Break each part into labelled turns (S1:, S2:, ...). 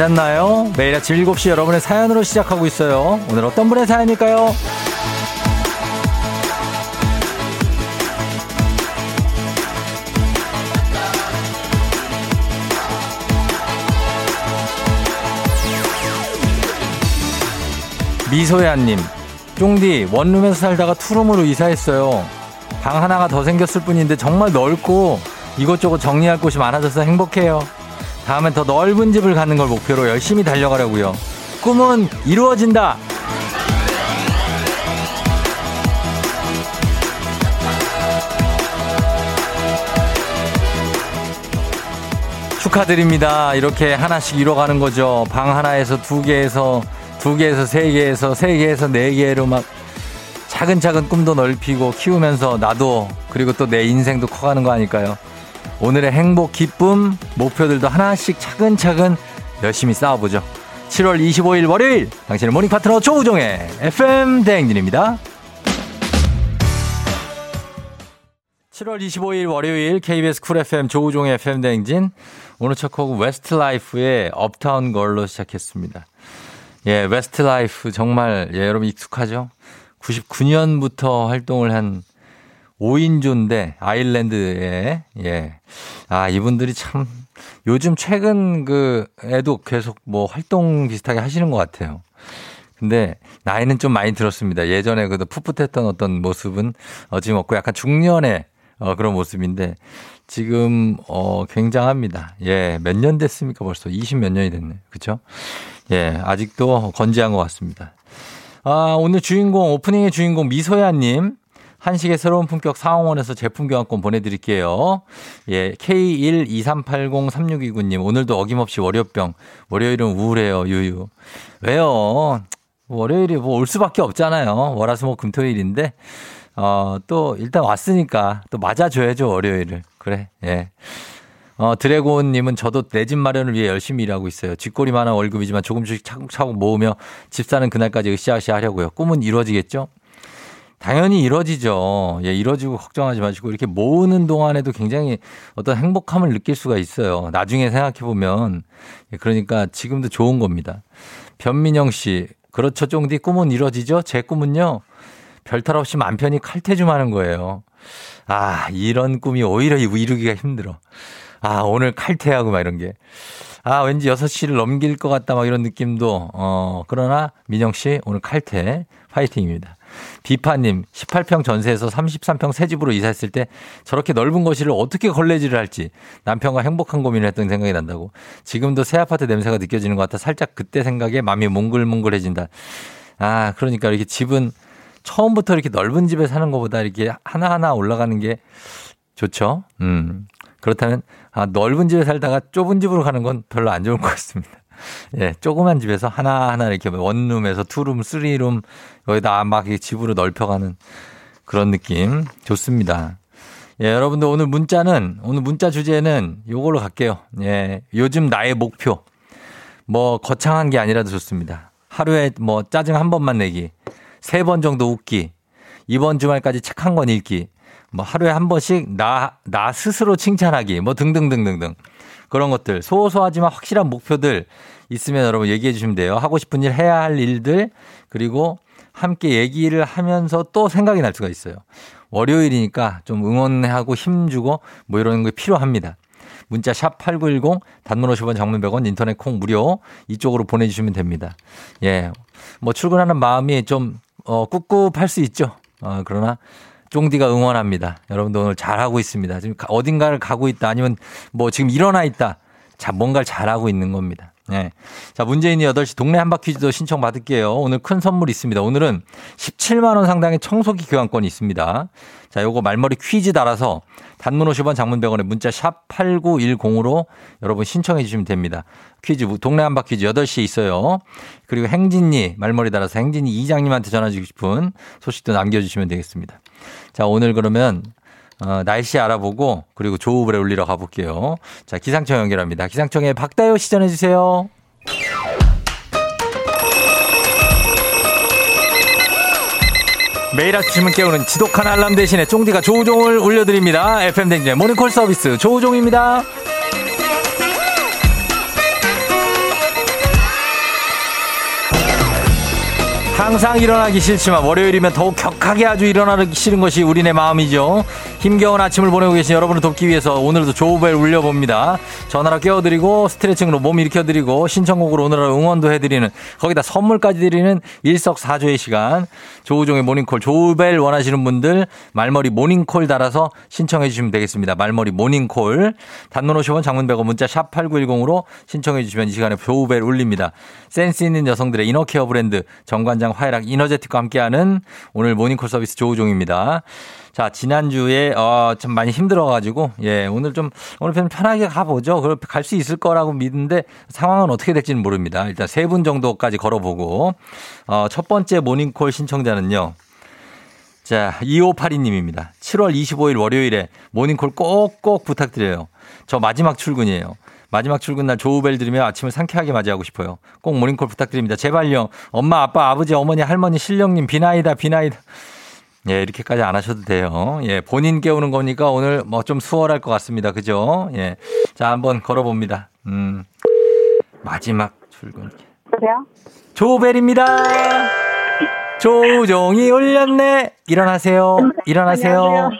S1: 잤나요? 매일 아침 7시 여러분의 사연으로 시작하고 있어요. 오늘 어떤 분의 사연일까요? 미소야님, 쫑디, 원룸에서 살다가 투룸으로 이사했어요. 방 하나가 더 생겼을 뿐인데 정말 넓고 이것저것 정리할 곳이 많아져서 행복해요. 다음엔 더 넓은 집을 갖는 걸 목표로 열심히 달려가려고요. 꿈은 이루어진다! 축하드립니다. 이렇게 하나씩 이뤄가는 거죠. 방 하나에서 두 개에서 두 개에서 세 개에서 세 개에서 네 개로 막 차근차근 꿈도 넓히고 키우면서 나도 그리고 또 내 인생도 커가는 거 아닐까요? 오늘의 행복, 기쁨, 목표들도 하나씩 차근차근 열심히 쌓아보죠. 7월 25일 월요일 당신의 모닝 파트너 조우종의 FM 대행진입니다. 7월 25일 월요일 KBS 쿨 FM 조우종의 FM 대행진 오늘 첫 곡은 Westlife의 Uptown Girl로 시작했습니다. 예, 웨스트 라이프 정말 예, 여러분 익숙하죠? 99년부터 활동을 한 5인조인데 아일랜드에 예. 아, 이분들이 참 요즘 최근 그에도 계속 뭐 활동 비슷하게 하시는 것 같아요. 근데 나이는 좀 많이 들었습니다. 예전에 그도 풋풋했던 어떤 모습은 어지없고 약간 중년의 어, 그런 모습인데 지금 어 굉장합니다. 예, 몇 년 됐습니까 벌써 20 몇 년이 됐네. 그렇죠? 예, 아직도 건재한 것 같습니다. 아, 오늘 주인공 오프닝의 주인공 미소야 님 한식의 새로운 품격 상황원에서 제품 교환권 보내드릴게요. 예, K123803629님, 오늘도 어김없이 월요병. 월요일은 우울해요, 유유. 왜요? 월요일이 뭐 올 수밖에 없잖아요. 월화수목 금토일인데, 어, 또 일단 왔으니까 또 맞아줘야죠, 월요일을. 그래, 예. 어, 드래곤님은 저도 내 집 마련을 위해 열심히 일하고 있어요. 쥐꼬리 만한 월급이지만 조금씩 차곡차곡 모으며 집 사는 그날까지 으쌰으쌰 하려고요. 꿈은 이루어지겠죠? 당연히 이루어지죠. 예, 이루어지고 걱정하지 마시고 이렇게 모으는 동안에도 굉장히 어떤 행복함을 느낄 수가 있어요. 나중에 생각해 보면 예, 그러니까 지금도 좋은 겁니다. 변민영 씨, 그렇죠, 쫑디 꿈은 이루어지죠? 제 꿈은요. 별탈 없이 맘 편히 칼퇴 좀 하는 거예요. 아, 이런 꿈이 오히려 이루기가 힘들어. 아, 오늘 칼퇴하고 막 이런 게. 아, 왠지 6시를 넘길 것 같다 막 이런 느낌도, 어, 그러나 민영 씨 오늘 칼퇴 파이팅입니다. 비파님, 18평 전세에서 33평 새 집으로 이사했을 때 저렇게 넓은 거실을 어떻게 걸레질을 할지 남편과 행복한 고민을 했던 생각이 난다고. 지금도 새 아파트 냄새가 느껴지는 것 같아 살짝 그때 생각에 마음이 몽글몽글해진다. 아, 그러니까 이렇게 집은 처음부터 이렇게 넓은 집에 사는 것보다 이렇게 하나하나 올라가는 게 좋죠. 음. 그렇다면 아, 넓은 집에 살다가 좁은 집으로 가는 건 별로 안 좋을 것 같습니다. 예, 조그만 집에서 하나하나 이렇게 원룸에서 투룸, 쓰리룸 여기다 막 집으로 넓혀가는 그런 느낌 좋습니다. 예, 여러분들 오늘 문자는 오늘 문자 주제는 요걸로 갈게요. 예, 요즘 나의 목표 뭐 거창한 게 아니라도 좋습니다. 하루에 뭐 짜증 한 번만 내기, 세 번 정도 웃기, 이번 주말까지 책 한 권 읽기, 뭐 하루에 한 번씩 나, 나 스스로 칭찬하기, 뭐 등등등등등. 그런 것들, 소소하지만 확실한 목표들 있으면 여러분 얘기해 주시면 돼요. 하고 싶은 일, 해야 할 일들, 그리고 함께 얘기를 하면서 또 생각이 날 수가 있어요. 월요일이니까 좀 응원하고 힘주고 뭐 이런 게 필요합니다. 문자 샵 8910 단문 50원 장문 100원 인터넷 콩 무료 이쪽으로 보내주시면 됩니다. 예. 뭐 출근하는 마음이 좀, 어, 꿉꿉할 수 있죠. 어, 그러나 쫑디가 응원합니다. 여러분도 오늘 잘하고 있습니다. 지금 어딘가를 가고 있다 아니면 뭐 지금 일어나 있다. 자, 뭔가를 잘하고 있는 겁니다. 네. 자, 문재인이 8시 동네 한바 퀴즈도 신청 받을게요. 오늘 큰 선물 있습니다. 오늘은 17만원 상당의 청소기 교환권이 있습니다. 자, 요거 말머리 퀴즈 달아서 단문 50원 장문 100원에 문자 샵 8910으로 여러분 신청해 주시면 됩니다. 퀴즈, 동네 한바 퀴즈 8시에 있어요. 그리고 행진이 말머리 달아서 행진이 이장님한테 전화 주고 싶은 소식도 남겨주시면 되겠습니다. 자, 오늘 그러면 어, 날씨 알아보고 그리고 조우불에 올리러 가볼게요. 자, 기상청 연결합니다. 기상청에 박다요 시전해 주세요. 매일 아침을 깨우는 지독한 알람 대신에 쫑디가 조우종을 올려드립니다. FM댕진 모닝콜 서비스 조우종입니다. 항상 일어나기 싫지만 월요일이면 더욱 격하게 아주 일어나기 싫은 것이 우리네 마음이죠. 힘겨운 아침을 보내고 계신 여러분을 돕기 위해서 오늘도 조우벨 울려봅니다. 전화로 깨워드리고 스트레칭으로 몸 일으켜드리고 신청곡으로 오늘 응원도 해드리는 거기다 선물까지 드리는 일석사조의 시간. 조우종의 모닝콜 조우벨 원하시는 분들 말머리 모닝콜 달아서 신청해 주시면 되겠습니다. 말머리 모닝콜 단문 50원 장문 100원 문자 샵 8910으로 신청해 주시면 이 시간에 조우벨 울립니다. 센스 있는 여성들의 이너케어 브랜드 정관장 화해락 이너제틱과 함께하는 오늘 모닝콜 서비스 조우종입니다. 자, 지난주에, 어, 좀 많이 힘들어가지고, 예, 오늘 좀, 오늘 좀 편하게 가보죠. 그럼 갈 수 있을 거라고 믿는데 상황은 어떻게 될지는 모릅니다. 일단 세 분 정도까지 걸어보고, 어, 첫 번째 모닝콜 신청자는요. 자, 2582님입니다. 7월 25일 월요일에 모닝콜 꼭꼭 부탁드려요. 저 마지막 출근이에요. 마지막 출근 날 조우벨 들으며 아침을 상쾌하게 맞이하고 싶어요. 꼭 모닝콜 부탁드립니다. 제발요. 엄마, 아빠, 아버지, 어머니, 할머니, 신령님, 비나이다, 비나이다. 예, 이렇게까지 안 하셔도 돼요. 예, 본인 깨우는 거니까 오늘 뭐 좀 수월할 것 같습니다. 그죠? 예. 자, 한번 걸어봅니다. 음, 마지막 출근.
S2: 여보세요?
S1: 조벨입니다. 조종이 올렸네. 일어나세요. 일어나세요.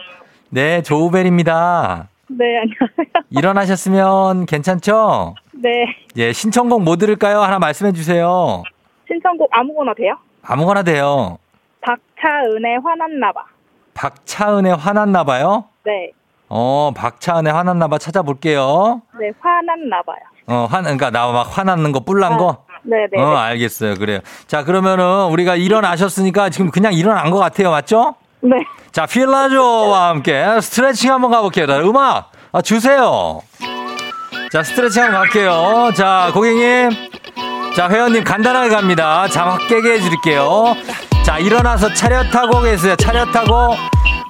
S1: 네, 조벨입니다.
S2: 네, 안녕하세요.
S1: 일어나셨으면 괜찮죠?
S2: 네.
S1: 예, 신청곡 뭐 들을까요? 하나 말씀해 주세요.
S2: 신청곡 아무거나 돼요?
S1: 아무거나 돼요.
S2: 박차은의 화났나봐.
S1: 박차은의 화났나 봐요.
S2: 네.
S1: 어, 박차은의 화났나 봐 찾아볼게요.
S2: 네, 화났나봐요.
S1: 어, 환, 그러니까 나 막 화났는 거, 뿔난 거?
S2: 네네.
S1: 어, 알겠어요. 그래요. 자, 그러면은 우리가 일어나셨으니까 지금 그냥 일어난 것 같아요. 맞죠?
S2: 네.
S1: 자, 필라조와 함께 스트레칭 한번 가볼게요. 자, 음악 아, 주세요. 자, 스트레칭 한번 갈게요. 자, 고객님. 자, 회원님 간단하게 갑니다. 잠 깨게 해드릴게요. 자, 일어나서 차렷 하고 계세요. 차렷 하고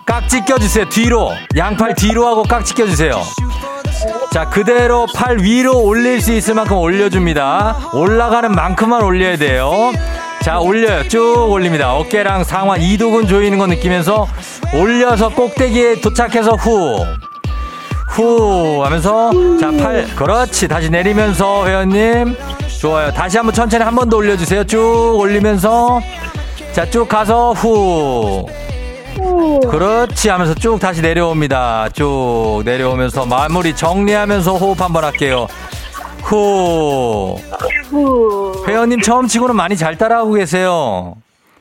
S1: 깍지 껴주세요. 뒤로. 양팔 뒤로 하고 깍지 껴주세요. 자, 그대로 팔 위로 올릴 수 있을 만큼 올려줍니다. 올라가는 만큼만 올려야 돼요. 자, 올려요. 쭉 올립니다. 어깨랑 상완 이두근 조이는 거 느끼면서 올려서 꼭대기에 도착해서 후. 후 하면서 자, 팔 그렇지. 다시 내리면서 회원님. 좋아요. 다시 한번 천천히 한 번 더 올려 주세요. 쭉 올리면서 자, 쭉 가서 후.
S2: 후.
S1: 그렇지 하면서 쭉 다시 내려옵니다. 쭉 내려오면서 마무리 정리하면서 호흡 한번 할게요. 후.
S2: 후.
S1: 회원님 처음 치고는 많이 잘 따라하고 계세요.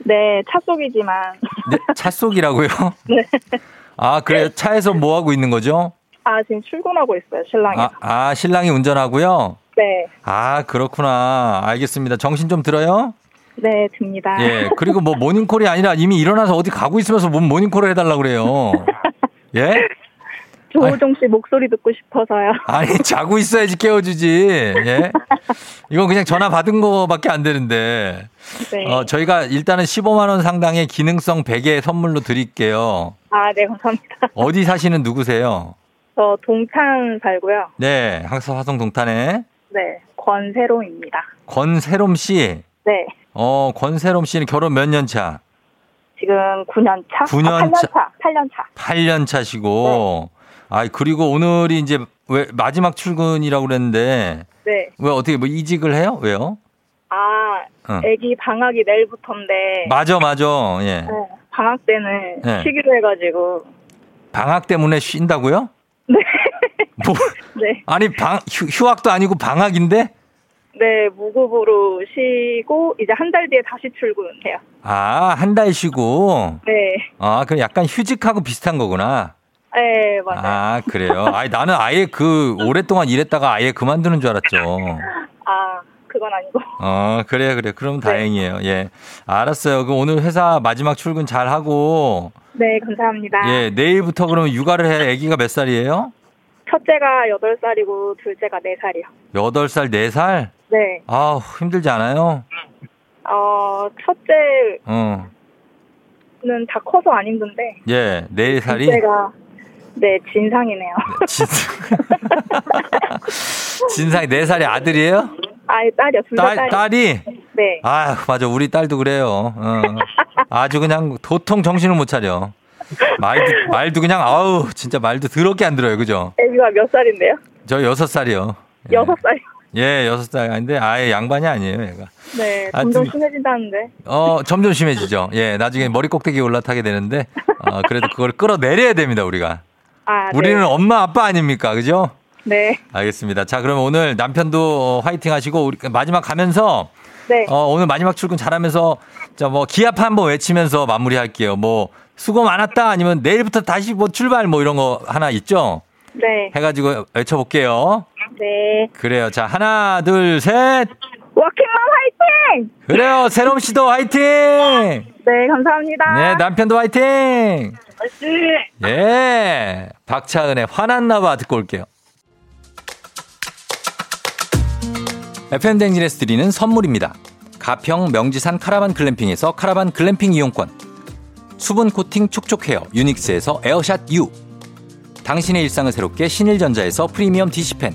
S2: 네, 차 속이지만.
S1: 네, 차 속이라고요?
S2: 네.
S1: 아, 그래요? 차에서 뭐 하고 있는 거죠?
S2: 아, 지금 출근하고 있어요, 신랑이.
S1: 아, 아, 신랑이 운전하고요?
S2: 네.
S1: 아, 그렇구나. 알겠습니다. 정신 좀 들어요?
S2: 네, 듭니다.
S1: 예. 그리고 뭐 모닝콜이 아니라 이미 일어나서 어디 가고 있으면서 뭔 모닝콜을 해달라고 그래요. 예?
S2: 조우종 씨 목소리 듣고 싶어서요.
S1: 아니, 자고 있어야지 깨워주지. 예? 이건 그냥 전화 받은 거밖에 안 되는데.
S2: 네.
S1: 어, 저희가 일단은 15만원 상당의 기능성 베개 선물로 드릴게요.
S2: 아, 네, 감사합니다.
S1: 어디 사시는 누구세요?
S2: 저 동탄 살고요.
S1: 네, 학서 화성 동탄에
S2: 네, 권세롬입니다.
S1: 권세롬 씨.
S2: 네.
S1: 어, 권세롬 씨는 결혼 몇 년 차?
S2: 지금 9년 차?
S1: 9년
S2: 아, 8년
S1: 차.
S2: 차. 8년 차.
S1: 8년 차시고. 아, 그리고 오늘이 이제 왜 마지막 출근이라고 그랬는데
S2: 네.
S1: 왜 어떻게 뭐 이직을 해요? 왜요?
S2: 아,
S1: 응.
S2: 애기 방학이 내일부터인데
S1: 맞아, 맞아. 예.
S2: 네, 방학 때는
S1: 네.
S2: 쉬기로 해가지고
S1: 방학 때문에 쉰다고요?
S2: 네,
S1: 뭐,
S2: 네,
S1: 아니 방 휴, 휴학도 아니고 방학인데?
S2: 네 무급으로 쉬고 이제 한 달 뒤에 다시 출근해요.
S1: 아, 한 달 쉬고.
S2: 네,
S1: 아, 그럼 약간 휴직하고 비슷한 거구나.
S2: 네 맞아요.
S1: 아, 그래요. 아니, 나는 아예 그 오랫동안 일했다가 아예 그만두는 줄 알았죠.
S2: 아 그건 아니고
S1: 어, 그래요, 그래. 그럼
S2: 네.
S1: 다행이에요. 예. 알았어요. 그럼 오늘 회사 마지막 출근 잘 하고,
S2: 네 감사합니다.
S1: 예, 내일부터 그러면 육아를 해. 아기가 몇 살이에요?
S2: 첫째가 8살이고 둘째가 4살이요.
S1: 여덟 살, 네 살?
S2: 네,
S1: 아우, 힘들지 않아요?
S2: 어 첫째는
S1: 어,
S2: 다 커서 안 힘든데
S1: 예, 네 살이?
S2: 둘째가 네 진상이네요.
S1: 진상. 진상이 네 살이 아들이에요?
S2: 아이 딸이요,
S1: 딸,
S2: 딸이.
S1: 딸이?
S2: 네,
S1: 아 맞아. 우리 딸도 그래요. 어. 아주 그냥 도통 정신을 못 차려. 말도, 말도 그냥, 아우, 진짜 말도 더럽게 안 들어요. 그죠?
S2: 애기가 몇 살인데요?
S1: 저 여섯 살이요. 예.
S2: 여섯 살이요.
S1: 예, 여섯 살 아닌데 아예 양반이 아니에요, 얘가.
S2: 네,
S1: 아,
S2: 점점
S1: 좀-
S2: 심해진다는데.
S1: 어, 점점 심해지죠. 예, 나중에 머리 꼭대기에 올라타게 되는데, 어, 그래도 그걸 끌어내려야 됩니다, 우리가.
S2: 아, 네.
S1: 우리는 엄마, 아빠 아닙니까? 그죠?
S2: 네.
S1: 알겠습니다. 자, 그러면 오늘 남편도 어, 화이팅 하시고, 우리 마지막 가면서,
S2: 네.
S1: 어, 오늘 마지막 출근 잘하면서, 자, 뭐, 기합 한번 외치면서 마무리 할게요. 뭐, 수고 많았다 아니면 내일부터 다시 뭐 출발 뭐 이런 거 하나 있죠?
S2: 네.
S1: 해 가지고 외쳐 볼게요.
S2: 네.
S1: 그래요. 자, 하나, 둘, 셋.
S2: 워킹맘 화이팅!
S1: 그래요. 새롬 씨도 화이팅!
S2: 네, 감사합니다.
S1: 네, 남편도 화이팅!
S2: 화이팅!
S1: 예. 박차은의 화났나봐 듣고 올게요. FM 댕진에서 드리는 선물입니다. 가평 명지산 카라반 글램핑에서 카라반 글램핑 이용권. 수분 코팅 촉촉 헤어 유닉스에서 에어샷 U. 당신의 일상을 새롭게 신일전자에서 프리미엄 DC팬.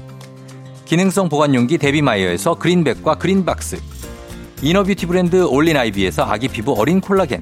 S1: 기능성 보관용기 데비마이어에서 그린백과 그린박스. inner beauty 브랜드 올린 아이비에서 아기 피부 어린 콜라겐.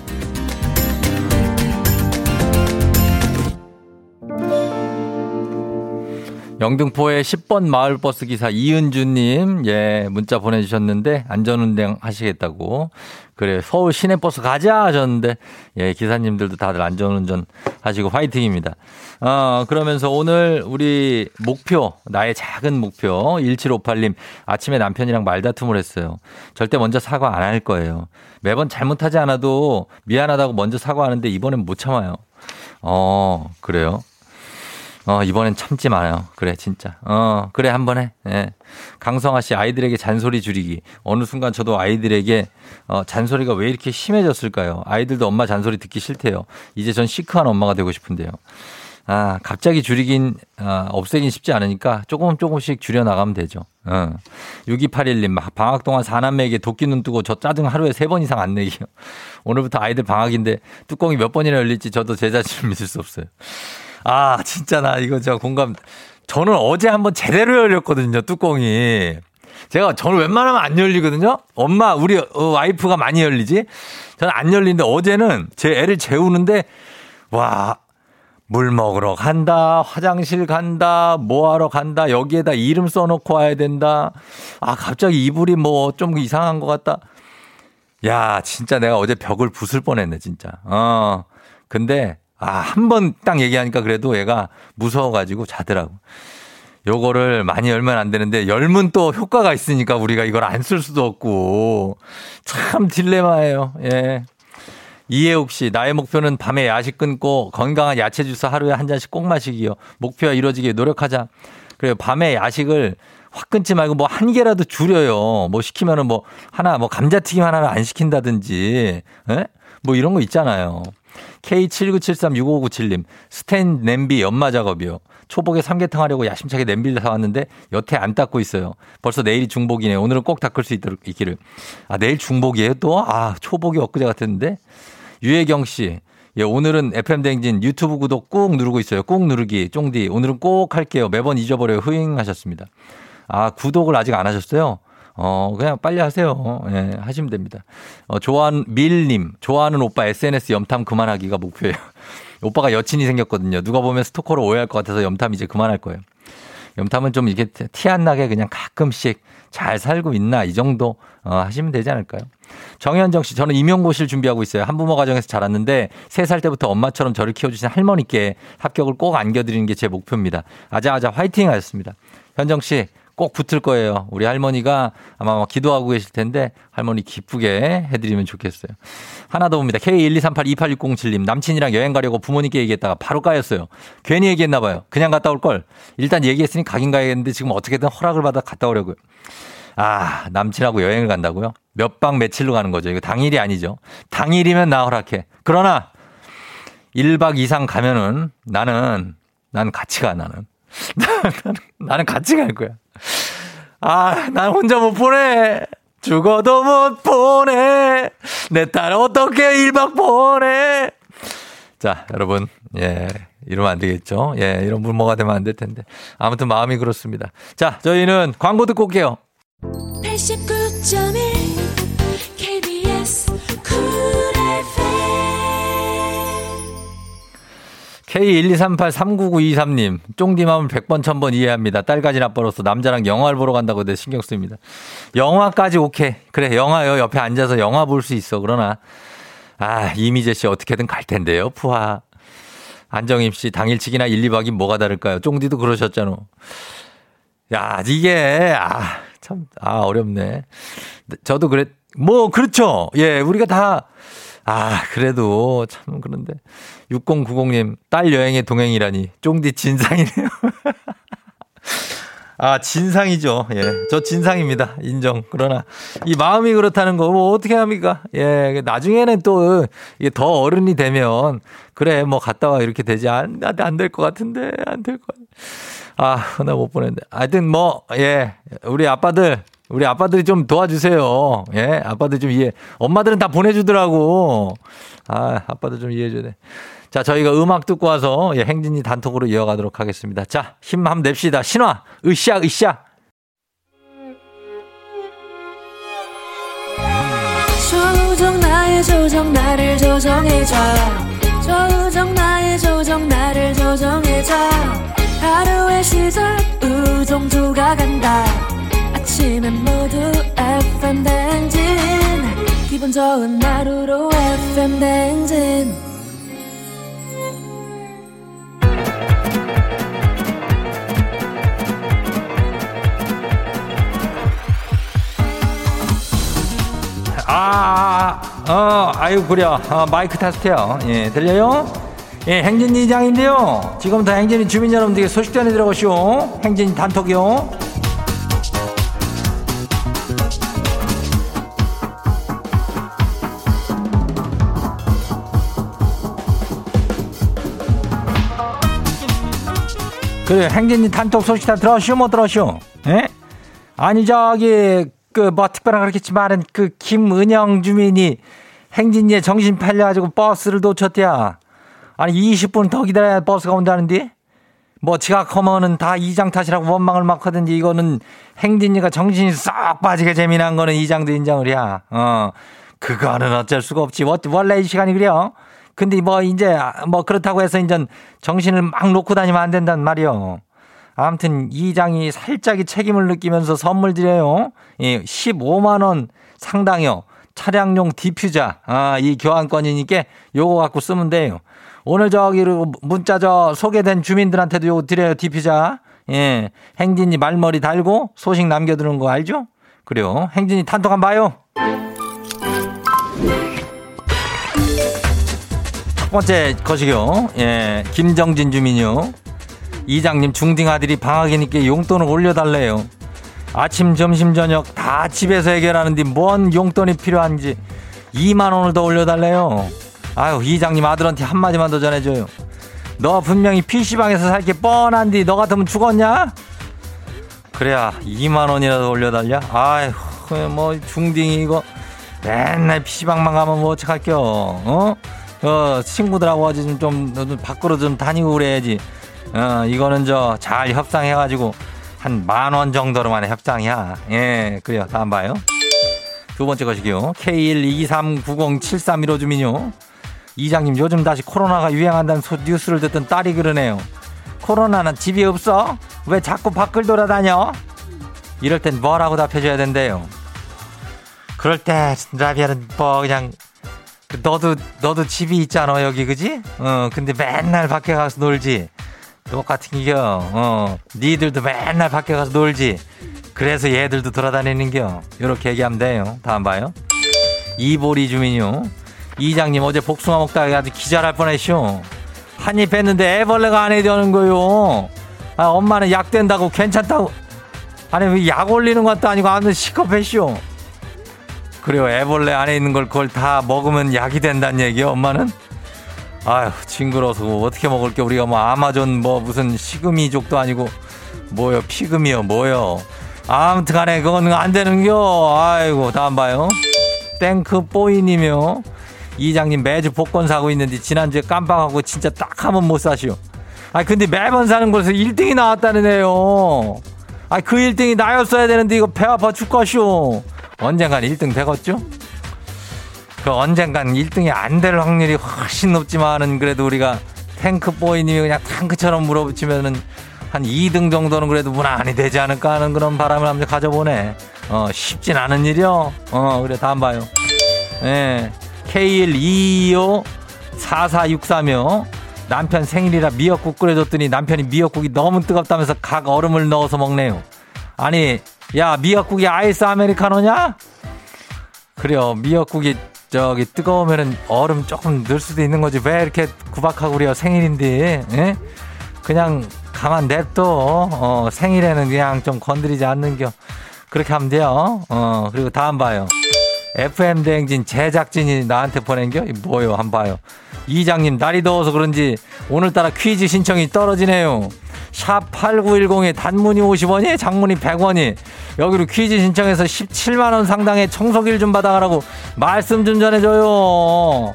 S1: 영등포의 10번 마을버스 기사 이은주님, 예, 문자 보내주셨는데, 안전운행 하시겠다고. 그래, 서울 시내버스 가자 하셨는데, 예, 기사님들도 다들 안전운전 하시고 화이팅입니다. 어, 그러면서 오늘 우리 목표, 나의 작은 목표, 1758님, 아침에 남편이랑 말다툼을 했어요. 절대 먼저 사과 안 할 거예요. 매번 잘못하지 않아도 미안하다고 먼저 사과하는데 이번엔 못 참아요. 어, 그래요? 어, 이번엔 참지 마요. 그래, 진짜. 어, 그래, 한 번 해. 예. 강성아 씨, 아이들에게 잔소리 줄이기. 어느 순간 저도 아이들에게, 어, 잔소리가 왜 이렇게 심해졌을까요? 아이들도 엄마 잔소리 듣기 싫대요. 이제 전 시크한 엄마가 되고 싶은데요. 아, 갑자기 줄이긴, 아, 없애긴 쉽지 않으니까 조금 조금씩 줄여나가면 되죠. 어. 6281님, 방학 동안 사남매에게 도끼 눈 뜨고 저 짜증 하루에 세 번 이상 안 내기요. 오늘부터 아이들 방학인데 뚜껑이 몇 번이나 열릴지 저도 제 자신을 믿을 수 없어요. 아, 진짜 나 이거 제가 공감. 저는 어제 한번 제대로 열렸거든요, 뚜껑이. 제가 저는 웬만하면 안 열리거든요. 엄마, 우리 어, 와이프가 많이 열리지. 저는 안 열리는데 어제는 제 애를 재우는데 와, 물 먹으러 간다, 화장실 간다, 뭐 하러 간다, 여기에다 이름 써놓고 와야 된다. 아, 갑자기 이불이 뭐 좀 이상한 것 같다. 야, 진짜 내가 어제 벽을 부술 뻔 했네, 진짜. 어. 근데 아, 한 번 딱 얘기하니까 그래도 얘가 무서워가지고 자더라고. 요거를 많이 열면 안 되는데 열면 또 효과가 있으니까 우리가 이걸 안 쓸 수도 없고 참 딜레마예요. 예. 이해욱 씨, 나의 목표는 밤에 야식 끊고 건강한 야채 주스 하루에 한 잔씩 꼭 마시기요. 목표가 이루어지게 노력하자. 그래요. 밤에 야식을 확 끊지 말고 뭐 한 개라도 줄여요. 뭐 시키면은 뭐 하나 뭐 감자튀김 하나를 안 시킨다든지, 예? 뭐 이런 거 있잖아요. K79736597님, 스텐 냄비 연마 작업이요. 초복에 삼계탕 하려고 야심차게 냄비를 사왔는데 여태 안 닦고 있어요. 벌써 내일이 중복이네. 요 오늘은 꼭 닦을 수 있도록 있기를. 아, 내일 중복이에요 또? 아, 초복이 엊그제 같았는데. 유혜경 씨. 예, 오늘은 FM대행진 유튜브 구독 꾹 누르고 있어요. 꾹 누르기. 쫑디. 오늘은 꼭 할게요. 매번 잊어버려요. 흐잉 하셨습니다. 아, 구독을 아직 안 하셨어요? 어, 그냥 빨리 하세요. 예, 하시면 됩니다. 어, 좋아하는, 밀님, 좋아하는 오빠 SNS 염탐 그만하기가 목표예요. 오빠가 여친이 생겼거든요. 누가 보면 스토커로 오해할 것 같아서 염탐 이제 그만할 거예요. 염탐은 좀 이렇게 티 안 나게 그냥 가끔씩 잘 살고 있나 이 정도 어, 하시면 되지 않을까요? 정현정 씨, 저는 임용고시를 준비하고 있어요. 한부모 가정에서 자랐는데 3살 때부터 엄마처럼 저를 키워주신 할머니께 합격을 꼭 안겨드리는 게 제 목표입니다. 아자아자 화이팅 하셨습니다. 현정 씨, 꼭 붙을 거예요. 우리 할머니가 아마 기도하고 계실 텐데 할머니 기쁘게 해드리면 좋겠어요. 하나 더 봅니다. K123828607님 남친이랑 여행 가려고 부모님께 얘기했다가 바로 까였어요. 괜히 얘기했나 봐요. 그냥 갔다 올 걸. 일단 얘기했으니 가긴 가야겠는데 지금 어떻게든 허락을 받아 갔다 오려고요. 아, 남친하고 여행을 간다고요? 몇 박 며칠로 가는 거죠. 이거 당일이 아니죠. 당일이면 나 허락해. 그러나 1박 이상 가면은 나는 난 같이 가 나는. 나는 같이 갈 거야. 아, 난 혼자 못 보내. 죽어도 못 보내. 내 딸 어떻게 1박 보내. 자, 여러분. 예. 이러면 안 되겠죠? 예. 이런 물모가 되면 안 될 텐데. 아무튼 마음이 그렇습니다. 자, 저희는 광고 듣고 올게요. K123839923님, 쫑디 마음을 100번, 1000번 이해합니다. 딸까지 아빠로서 남자랑 영화를 보러 간다고 내 신경 쓰입니다. 영화까지 오케이. 그래, 영화요. 옆에 앉아서 영화 볼 수 있어. 그러나, 아, 이미재 씨 어떻게든 갈 텐데요. 푸하. 안정임 씨, 당일치기나 1, 2박이 뭐가 다를까요? 쫑디도 그러셨잖아. 야, 이게, 아, 참, 아, 어렵네. 저도 그랬, 뭐, 그렇죠. 예, 우리가 다, 아, 그래도 참 그런데 6090님 딸 여행의 동행이라니 쫑디 진상이네요. 아, 진상이죠. 예. 저 진상입니다. 인정. 그러나 이 마음이 그렇다는 거 뭐 어떻게 합니까? 예. 나중에는 또 이게 더 어른이 되면 그래 뭐 갔다 와 이렇게 되지 안 안 될 것 같은데 안 될 것. 같... 아, 나 못 보냈는데. 하여튼 뭐 예. 우리 아빠들 우리 아빠들이 좀 도와주세요. 예, 아빠들 좀 이해. 엄마들은 다 보내주더라고. 아, 아빠들 좀 이해해줘야 돼. 자, 저희가 음악 듣고 와서 예, 행진이 단톡으로 이어가도록 하겠습니다. 자, 힘 한번 냅시다. 신화, 으쌰, 으쌰. 조정 나의 조정 나를 조정해줘 조정 나의 조정 나를 조정해줘 하루의 시절 우정조가 간다 아침엔 모두 FM 댕진 기분 좋은 하루로 FM 댕진 아, 어, 아유, 그려. 어, 마이크 테스트요. 예, 들려요? 예, 행진이 장인데요. 지금부터 행진이 주민 여러분들께 소식 전해드려가시오. 행진이 단톡이요. 그래 행진이 단톡 소식 다 들었슈 못 들었슈? 예? 아니 저기 그 뭐 특별한 그렇겠지 말은 그 김은영 주민이 행진이에 정신 팔려가지고 버스를 놓쳤대야. 아니 20분 더 기다려야 버스가 온다는데? 뭐 지각하면은 다 이장 탓이라고 원망을 막 하든지 이거는 행진이가 정신이 싹 빠지게 재미난 거는 이장도 인정을 해야. 어. 그거는 어쩔 수가 없지. 원래 이 시간이 그래요. 근데 뭐 이제 뭐 그렇다고 해서 이제 정신을 막 놓고 다니면 안 된단 말이요. 아무튼 이장이 살짝이 책임을 느끼면서 선물 드려요. 예, 15만 원 상당요. 차량용 디퓨저. 아, 이 교환권이니까 요거 갖고 쓰면 돼요. 오늘 저기 문자 저 소개된 주민들한테도 요거 드려요. 디퓨저. 예. 행진이 말머리 달고 소식 남겨두는 거 알죠? 그래요. 행진이 단톡 한번 봐요. 번째 거시요. 예, 김정진 주민요. 이장님 중딩 아들이 방학이니까 용돈을 올려달래요. 아침, 점심, 저녁 다 집에서 해결하는 데 뭔 용돈이 필요한지 2만 원을 더 올려달래요. 아유, 이장님 아들한테 한마디만 더 전해줘요. 너 분명히 PC방에서 살 게 뻔한디 너 같으면 죽었냐? 그래야 2만 원이라도 올려달냐? 아휴, 뭐 중딩이 이거 맨날 PC방만 가면 뭐 어떡할겨, 어? 어, 친구들하고 어디 좀, 좀, 밖으로 좀 다니고 그래야지. 어, 이거는 저 잘 협상해가지고 한 만 원 정도로만 협상이야. 예, 그래요. 다음 봐요. 두 번째 것이요. K123907315 주민요. 이장님 요즘 다시 코로나가 유행한다는 소, 뉴스를 듣던 딸이 그러네요. 코로나는 집이 없어? 왜 자꾸 밖을 돌아다녀? 이럴 땐 뭐라고 답해줘야 된대요. 그럴 때 라비아는 뭐 그냥 너도 너도 집이 있잖아 여기 그지? 어 근데 맨날 밖에 가서 놀지. 똑같은 겨. 어 니들도 맨날 밖에 가서 놀지. 그래서 얘들도 돌아다니는겨. 이렇게 얘기하면 돼요. 다음 봐요. 이보리 주민요. 이장님 어제 복숭아 먹다가 아주 기절할 뻔했쇼. 한입 했는데 애벌레가 안에 드는 거요. 아, 엄마는 약 된다고 괜찮다고. 아니 왜약 올리는 것도 아니고 아무 시커했쇼. 그래요. 애벌레 안에 있는 걸 그걸 다 먹으면 약이 된다는 얘기요. 엄마는? 아휴 징그러워서 뭐 어떻게 먹을 게 우리가 뭐 아마존 뭐 무슨 시금이족도 아니고 뭐요? 피금이요? 뭐요? 아무튼 간에 그건 안 되는겨. 아이고 다음 봐요. 땡크 뽀이님이요. 이장님 매주 복권 사고 있는데 지난주에 깜빡하고 진짜 딱 한 번 못 사시오. 아 근데 매번 사는 곳에서 1등이 나왔다는 애요. 아그 1등이 나였어야 되는데 이거 배 아파 죽겠쇼 언젠간 1등 되겠죠? 그 언젠간 1등이 안 될 확률이 훨씬 높지만은 그래도 우리가 탱크보이님이 그냥 탱크처럼 물어붙이면은 한 2등 정도는 그래도 무난히 되지 않을까 하는 그런 바람을 한번 가져보네. 어, 쉽진 않은 일이요. 어, 그래, 다음 봐요. 예. K125 4463요. 남편 생일이라 미역국 끓여줬더니 남편이 미역국이 너무 뜨겁다면서 각 얼음을 넣어서 먹네요. 아니, 야, 미역국이 아이스 아메리카노냐? 그래요. 미역국이 저기 뜨거우면은 얼음 조금 넣을 수도 있는 거지. 왜 이렇게 구박하고 그래요? 생일인데. 예? 그냥 가만 냅둬. 어, 생일에는 그냥 좀 건드리지 않는 겨. 그렇게 하면 돼요. 어, 그리고 다음 봐요. FM 대행진 제작진이 나한테 보낸 겨? 뭐요? 한 봐요. 이장님, 날이 더워서 그런지 오늘따라 퀴즈 신청이 떨어지네요. 샵 8910에 단문이 50원이, 장문이 100원이. 여기로 퀴즈 신청해서 17만원 상당의 청소기를 좀 받아가라고 말씀 좀 전해줘요.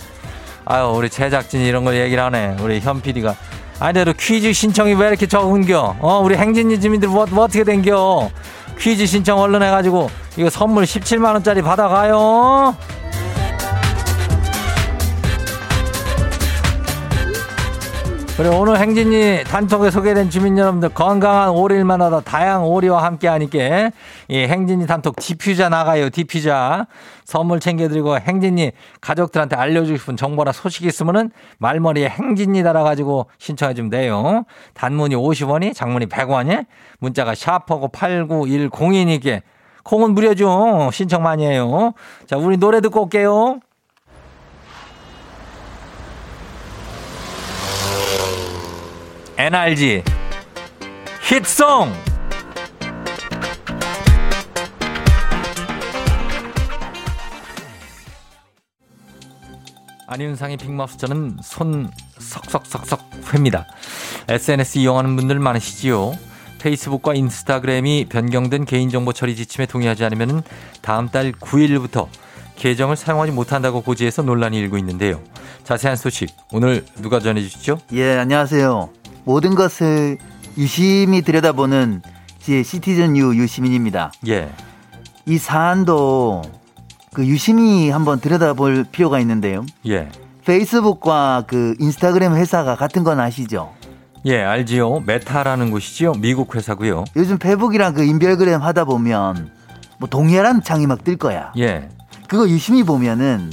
S1: 아유, 우리 제작진이 이런 걸 얘기를 하네. 우리 현 PD가. 아니, 그래도 퀴즈 신청이 왜 이렇게 적은겨? 어, 우리 행진이 주민들 뭐, 뭐 어떻게 된겨? 퀴즈 신청 얼른 해가지고 이거 선물 17만원짜리 받아가요. 그래 오늘 행진이 단톡에 소개된 주민 여러분들 건강한 오리일만 하다 다양한 오리와 함께 하니까 이 행진이 단톡 디퓨자 나가요 디퓨자 선물 챙겨드리고 행진이 가족들한테 알려주고 싶은 정보나 소식 있으면은 말머리에 행진이 달아가지고 신청해주면 돼요. 단문이 50원이 장문이 100원이 문자가 샤퍼고 8910이니까. 콩은 무료죠. 신청 많이 해요. 자 우리 노래 듣고 올게요 NRG 히트송 안윤상의 빅마우스 저는 손 석석석석 회입니다. SNS 이용하는 분들 많으시지요. 페이스북과 인스타그램이 변경된 개인정보 처리 지침에 동의하지 않으면 다음 달 9일부터 계정을 사용하지 못한다고 고지해서 논란이 일고 있는데요. 자세한 소식 오늘 누가 전해주시죠?
S3: 예, 안녕하세요. 모든 것을 유심히 들여다보는 제 시티즌 유 유시민입니다.
S1: 예.
S3: 이 사안도 그 유심히 한번 들여다볼 필요가 있는데요.
S1: 예.
S3: 페이스북과 그 인스타그램 회사가 같은 건 아시죠?
S1: 예, 알지요. 메타라는 곳이지요. 미국 회사고요.
S3: 요즘 페북이랑 그 인별그램 하다 보면 뭐 동일한 창이 막 뜰 거야.
S1: 예.
S3: 그거 유심히 보면은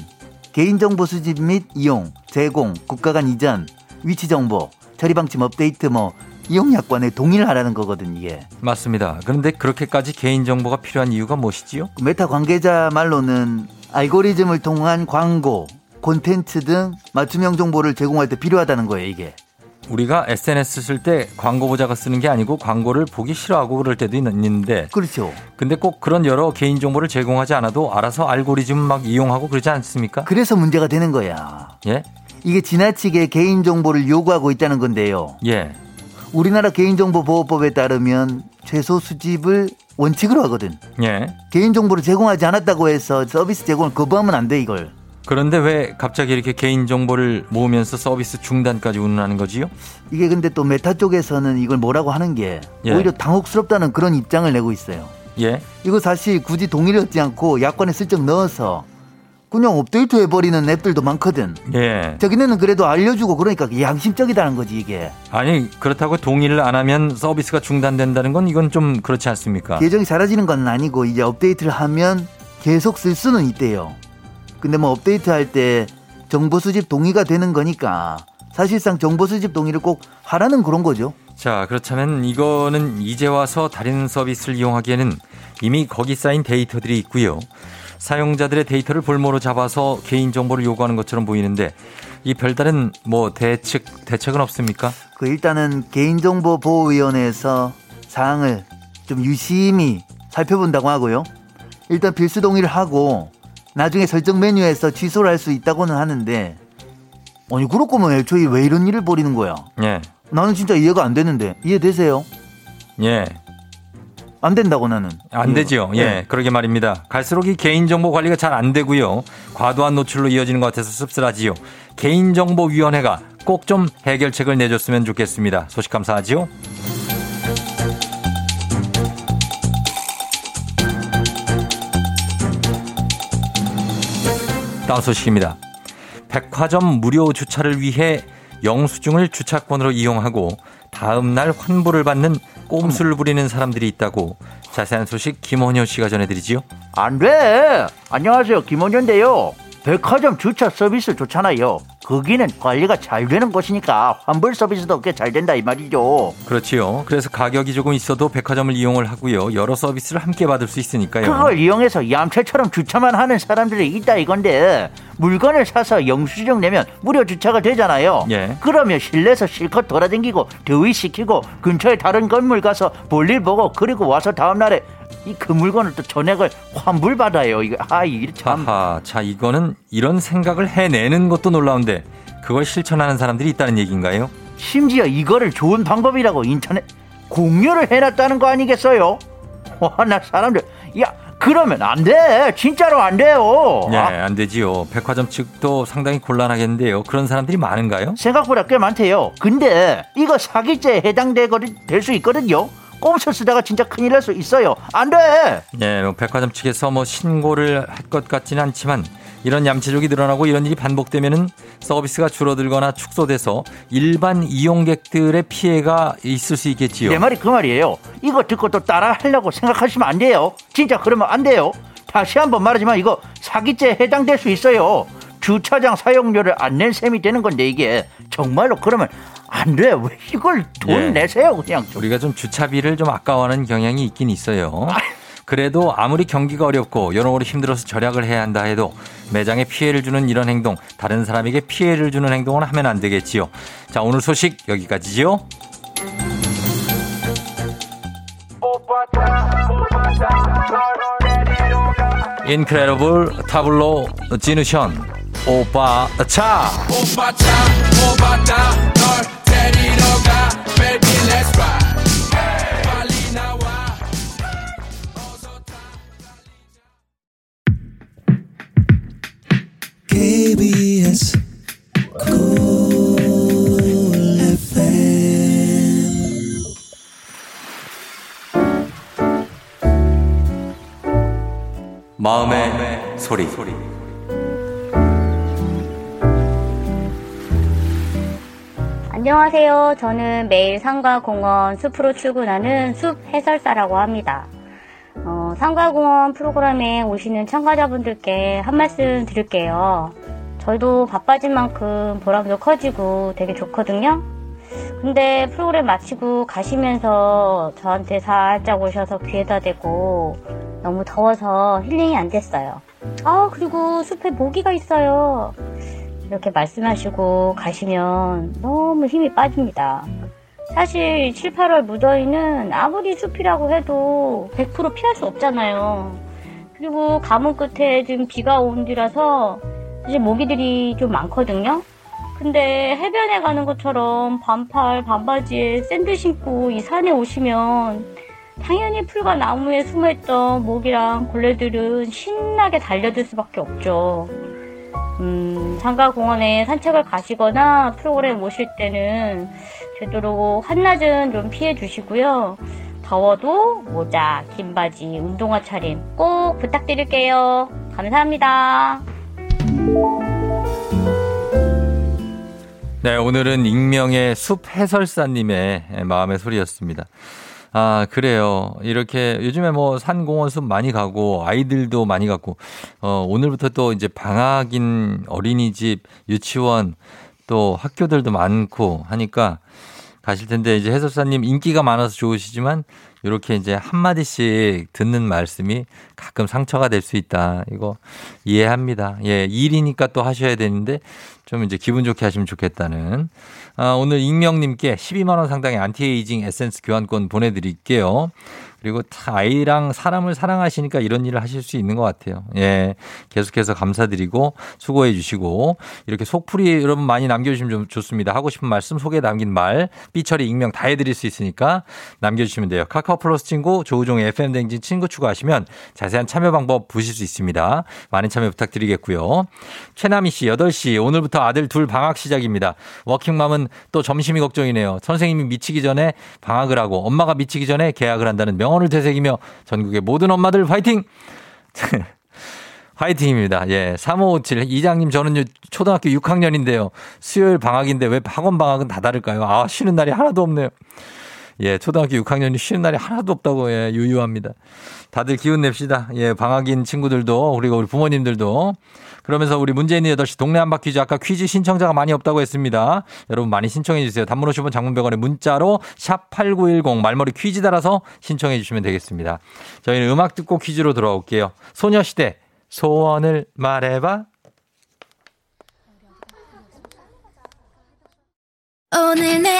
S3: 개인정보 수집 및 이용, 제공, 국가 간 이전, 위치 정보, 처리 방침 업데이트 뭐 이용 약관에 동의를 하라는 거거든 이게.
S1: 맞습니다. 그런데 그렇게까지 개인정보가 필요한 이유가 무엇이지요?
S3: 그 메타 관계자 말로는 알고리즘을 통한 광고, 콘텐츠 등 맞춤형 정보를 제공할 때 필요하다는 거예요 이게.
S1: 우리가 SNS 쓸 때 광고 보자가 쓰는 게 아니고 광고를 보기 싫어하고 그럴 때도 있는데
S3: 그렇죠.
S1: 근데 꼭 그런 여러 개인 정보를 제공하지 않아도 알아서 알고리즘 막 이용하고 그러지 않습니까?
S3: 그래서 문제가 되는 거야.
S1: 예?
S3: 이게 지나치게 개인 정보를 요구하고 있다는 건데요.
S1: 예.
S3: 우리나라 개인정보보호법에 따르면 최소 수집을 원칙으로 하거든.
S1: 예.
S3: 개인정보를 제공하지 않았다고 해서 서비스 제공을 거부하면 안 돼 이걸.
S1: 그런데 왜 갑자기 이렇게 개인 정보를 모으면서 서비스 중단까지 운운하는 거지요?
S3: 이게 근데 또 메타 쪽에서는 이걸 뭐라고 하는 게
S1: 예.
S3: 오히려 당혹스럽다는 그런 입장을 내고 있어요.
S1: 예.
S3: 이거 사실 굳이 동의를 얻지 않고 약관에 슬쩍 넣어서 그냥 업데이트 해버리는 앱들도 많거든.
S1: 예.
S3: 자기네는 그래도 알려주고 그러니까 양심적이다는 거지 이게.
S1: 아니 그렇다고 동의를 안 하면 서비스가 중단된다는 건 이건 좀 그렇지 않습니까?
S3: 계정이 사라지는 건 아니고 이제 업데이트를 하면 계속 쓸 수는 있대요. 근데 뭐 업데이트 할 때 정보 수집 동의가 되는 거니까 사실상 정보 수집 동의를 꼭 하라는 그런 거죠.
S1: 자 그렇다면 이거는 이제 와서 다른 서비스를 이용하기에는 이미 거기 쌓인 데이터들이 있고요. 사용자들의 데이터를 볼모로 잡아서 개인 정보를 요구하는 것처럼 보이는데 이 별다른 뭐 대책 대책은 없습니까?
S3: 그 일단은 개인정보보호위원회에서 사항을 좀 유심히 살펴본다고 하고요. 일단 필수 동의를 하고 나중에 설정 메뉴에서 취소를 할 수 있다고는 하는데 아니 그럴 거면 애초에 왜 이런 일을 벌이는 거야?
S1: 예.
S3: 나는 진짜 이해가 안 되는데 이해되세요?
S1: 예.
S3: 안 된다고 나는.
S1: 안 되지요. 예.
S3: 네.
S1: 그러게 말입니다. 갈수록 이 개인정보 관리가 잘 안 되고요. 과도한 노출로 이어지는 것 같아서 씁쓸하지요. 개인정보위원회가 꼭 좀 해결책을 내줬으면 좋겠습니다. 소식 감사하지요. 다음 소식입니다. 백화점 무료 주차를 위해 영수증을 주차권으로 이용하고 다음 날 환불을 받는 꼼수를 부리는 사람들이 있다고 자세한 소식 김원효 씨가 전해드리지요.
S4: 안 돼. 안녕하세요. 김원현인데요. 백화점 주차 서비스 좋잖아요. 거기는 관리가 잘 되는 곳이니까 환불 서비스도 꽤 잘 된다 이 말이죠.
S1: 그렇지요. 그래서 가격이 조금 있어도 백화점을 이용을 하고요. 여러 서비스를 함께 받을 수 있으니까요.
S4: 그걸 이용해서 얌체처럼 주차만 하는 사람들이 있다 이건데 물건을 사서 영수증 내면 무료 주차가 되잖아요.
S1: 예.
S4: 그러면 실내에서 실컷 돌아다니고 더위 식히고 근처에 다른 건물 가서 볼일 보고 그리고 와서 다음 날에 이그 물건을 또 전액을 환불 받아요. 이거 아 이게 참
S1: 하하, 자 이거는 이런 생각을 해내는 것도 놀라운데 그걸 실천하는 사람들이 있다는 얘기인가요?
S4: 심지어 이거를 좋은 방법이라고 인터넷 공유를 해놨다는 거 아니겠어요? 와, 나 사람들, 야, 그러면 안 돼. 진짜로 안 돼요.
S1: 네,
S4: 아,
S1: 안 되지요. 백화점 측도 상당히 곤란하겠는데요. 그런 사람들이 많은가요?
S4: 생각보다 꽤 많대요. 근데 이거 사기죄에 해당될 수 있거든요. 꼼수 쓰다가 진짜 큰일 날 수 있어요. 안 돼.
S1: 네, 뭐 백화점 측에서 뭐 신고를 할 것 같지는 않지만 이런 얌체족이 늘어나고 이런 일이 반복되면은 서비스가 줄어들거나 축소돼서 일반 이용객들의 피해가 있을 수 있겠지요.
S4: 내 말이 그 말이에요. 이거 듣고 또 따라 하려고 생각하시면 안 돼요. 진짜 그러면 안 돼요. 다시 한번 말하지만 이거 사기죄에 해당될 수 있어요. 주차장 사용료를 안 낸 셈이 되는 건데 이게 정말로 그러면 안 돼. 왜 이걸 돈
S1: 예.
S4: 내세요 그냥 좀.
S1: 우리가 좀 주차비를 좀 아까워하는 경향이 있긴 있어요. 그래도 아무리 경기가 어렵고 여러모로 힘들어서 절약을 해야 한다 해도 매장에 피해를 주는 이런 행동, 다른 사람에게 피해를 주는 행동은 하면 안 되겠지요. 자, 오늘 소식 여기까지지요. 인크레더블 타블로 지누션 오빠 차
S5: 오빠 차 오빠 나널 데리러 가 baby let's
S6: KBS
S1: 마음의, 소리.
S7: 안녕하세요. 저는 매일 상가 공원 숲으로 출근하는 숲 해설사라고 합니다. 어, 상가공원 프로그램에 오시는 참가자분들께 한 말씀 드릴게요. 저희도 바빠진 만큼 보람도 커지고 되게 좋거든요. 근데 프로그램 마치고 가시면서 저한테 살짝 오셔서 귀에다 대고 너무 더워서 힐링이 안 됐어요. 아, 그리고 숲에 모기가 있어요. 이렇게 말씀하시고 가시면 너무 힘이 빠집니다. 사실 7, 8월 무더위는 아무리 숲이라고 해도 100% 피할 수 없잖아요. 그리고 가문 끝에 지금 비가 온 뒤라서 이제 모기들이 좀 많거든요. 근데 해변에 가는 것처럼 반팔, 반바지에 샌들 신고 이 산에 오시면 당연히 풀과 나무에 숨어있던 모기랑 벌레들은 신나게 달려들 수밖에 없죠. 음, 상가공원에 산책을 가시거나 프로그램 오실 때는 되도록 한낮은 좀 피해 주시고요. 더워도 모자, 긴 바지, 운동화 차림 꼭 부탁드릴게요. 감사합니다.
S1: 네, 오늘은 익명의 숲 해설사님의 마음의 소리였습니다. 아, 그래요. 이렇게 요즘에 뭐 산공원 숲 많이 가고 아이들도 많이 갔고, 어, 오늘부터 또 이제 방학인 어린이집, 유치원 또 학교들도 많고 하니까 가실 텐데 이제 해설사님 인기가 많아서 좋으시지만 이렇게 이제 한마디씩 듣는 말씀이 가끔 상처가 될 수 있다. 이거 이해합니다. 예, 일이니까 또 하셔야 되는데 좀 이제 기분 좋게 하시면 좋겠다는. 아, 오늘 익명님께 12만원 상당의 안티에이징 에센스 교환권 보내드릴게요. 그리고 다 아이랑 사람을 사랑하시니까 이런 일을 하실 수 있는 것 같아요. 예. 계속해서 감사드리고 수고해 주시고 이렇게 속풀이 여러분 많이 남겨주시면 좀 좋습니다. 하고 싶은 말씀 소개 남긴 말 삐처리 익명 다 해드릴 수 있으니까 남겨주시면 돼요. 카카오 플러스 친구 조우종의 FM 댕진 친구 추가하시면 자세한 참여 방법 보실 수 있습니다. 많은 참여 부탁드리겠고요. 최남희 씨 8시 오늘부터 아들 둘 방학 시작입니다. 워킹맘은 또 점심이 걱정이네요. 선생님이 미치기 전에 방학을 하고 엄마가 미치기 전에 계약을 한다는 명 언을 되새기며 전국의 모든 엄마들 파이팅! 화이팅입니다. 예. 3557. 이장님, 저는 초등학교 6학년인데요. 수요일 방학인데 왜 학원 방학은 다 다를까요? 아, 쉬는 날이 하나도 없네요. 예, 초등학교 6학년이 쉬는 날이 하나도 없다고, 예, 유유합니다. 다들 기운 냅시다. 예, 방학인 친구들도, 그리고 우리 부모님들도. 그러면서 우리 문재인이 8시 동네 한바 퀴 즈 아까 퀴즈 신청자가 많이 없다고 했습니다. 여러분 많이 신청해 주세요. 단문 50원 장문백원의 문자로 샵 8910 말머리 퀴즈 달아서 신청해 주시면 되겠습니다. 저희는 음악 듣고 퀴즈로 돌아올게요. 소녀시대 소원을 말해봐.
S8: 오늘 내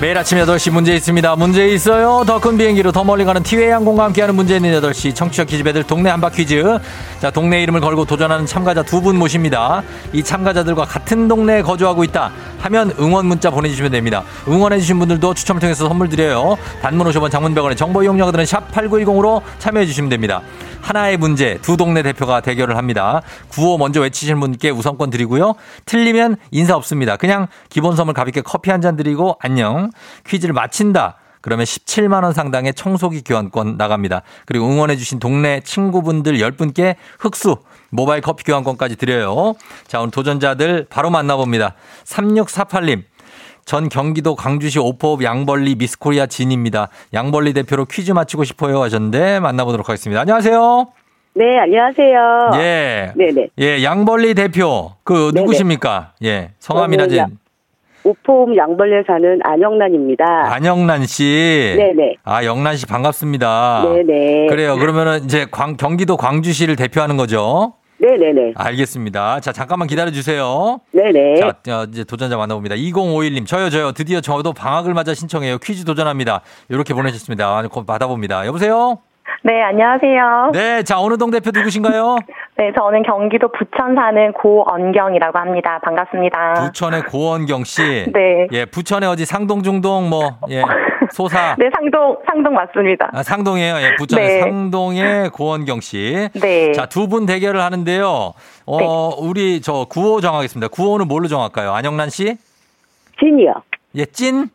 S1: 매일 아침 8시 문제 있습니다. 문제 있어요. 더 큰 비행기로 더 멀리 가는 티웨이 항공과 함께하는 문제 있는 8시 청취자 퀴즈 배들 동네 한바 퀴즈. 자, 동네 이름을 걸고 도전하는 참가자 두 분 모십니다. 이 참가자들과 같은 동네에 거주하고 있다 하면 응원 문자 보내주시면 됩니다. 응원해주신 분들도 추첨을 통해서 선물 드려요. 단문 50원 장문병원의 정보 이용료들은 샵 8910으로 참여해주시면 됩니다. 하나의 문제 두 동네 대표가 대결을 합니다. 구호 먼저 외치시는 분께 우선권 드리고요. 틀리면 인사 없습니다. 그냥 기본 선물 가볍게 커피 한 잔 드리고 안녕. 퀴즈를 마친다. 그러면 17만 원 상당의 청소기 교환권 나갑니다. 그리고 응원해 주신 동네 친구분들 10분께 흑수 모바일 커피 교환권까지 드려요. 자, 오늘 도전자들 바로 만나봅니다. 3648님. 전 경기도 광주시 오포읍 양벌리 미스코리아 진입니다. 양벌리 대표로 퀴즈 맞히고 싶어요 하셨는데 만나보도록 하겠습니다. 안녕하세요.
S9: 네, 안녕하세요.
S1: 예.
S9: 네네.
S1: 예, 양벌리 대표. 그
S9: 네네.
S1: 누구십니까? 예.
S9: 양- 우포읍 양벌레 사는 안영란입니다.
S1: 안영란 씨.
S9: 네네.
S1: 아, 영란 씨 반갑습니다.
S9: 네네.
S1: 그래요. 그러면은 이제 광, 경기도 광주시를 대표하는 거죠?
S9: 네네네.
S1: 알겠습니다. 자, 잠깐만 기다려 주세요.
S9: 네네.
S1: 자, 자, 이제 도전자 만나봅니다. 2051님, 저요, 저요. 드디어 저도 방학을 맞아 신청해요. 퀴즈 도전합니다. 이렇게 보내셨습니다. 아, 곧 받아봅니다. 여보세요?
S10: 네, 안녕하세요.
S1: 네, 자, 어느 동 대표 누구신가요?
S10: 네, 저는 경기도 부천 사는 고언경이라고 합니다. 반갑습니다.
S1: 부천의 고원경 씨.
S10: 네.
S1: 예, 부천의 어디 상동, 중동, 뭐, 예, 소사.
S10: 네, 상동, 상동 맞습니다.
S1: 아, 상동이에요. 예, 부천의
S10: 네.
S1: 상동의 고원경 씨.
S10: 네.
S1: 자, 두 분 대결을 하는데요. 어, 우리 저 구호 정하겠습니다. 구호는 뭘로 정할까요? 안영란 씨?
S9: 진이요.
S1: 예, 찐?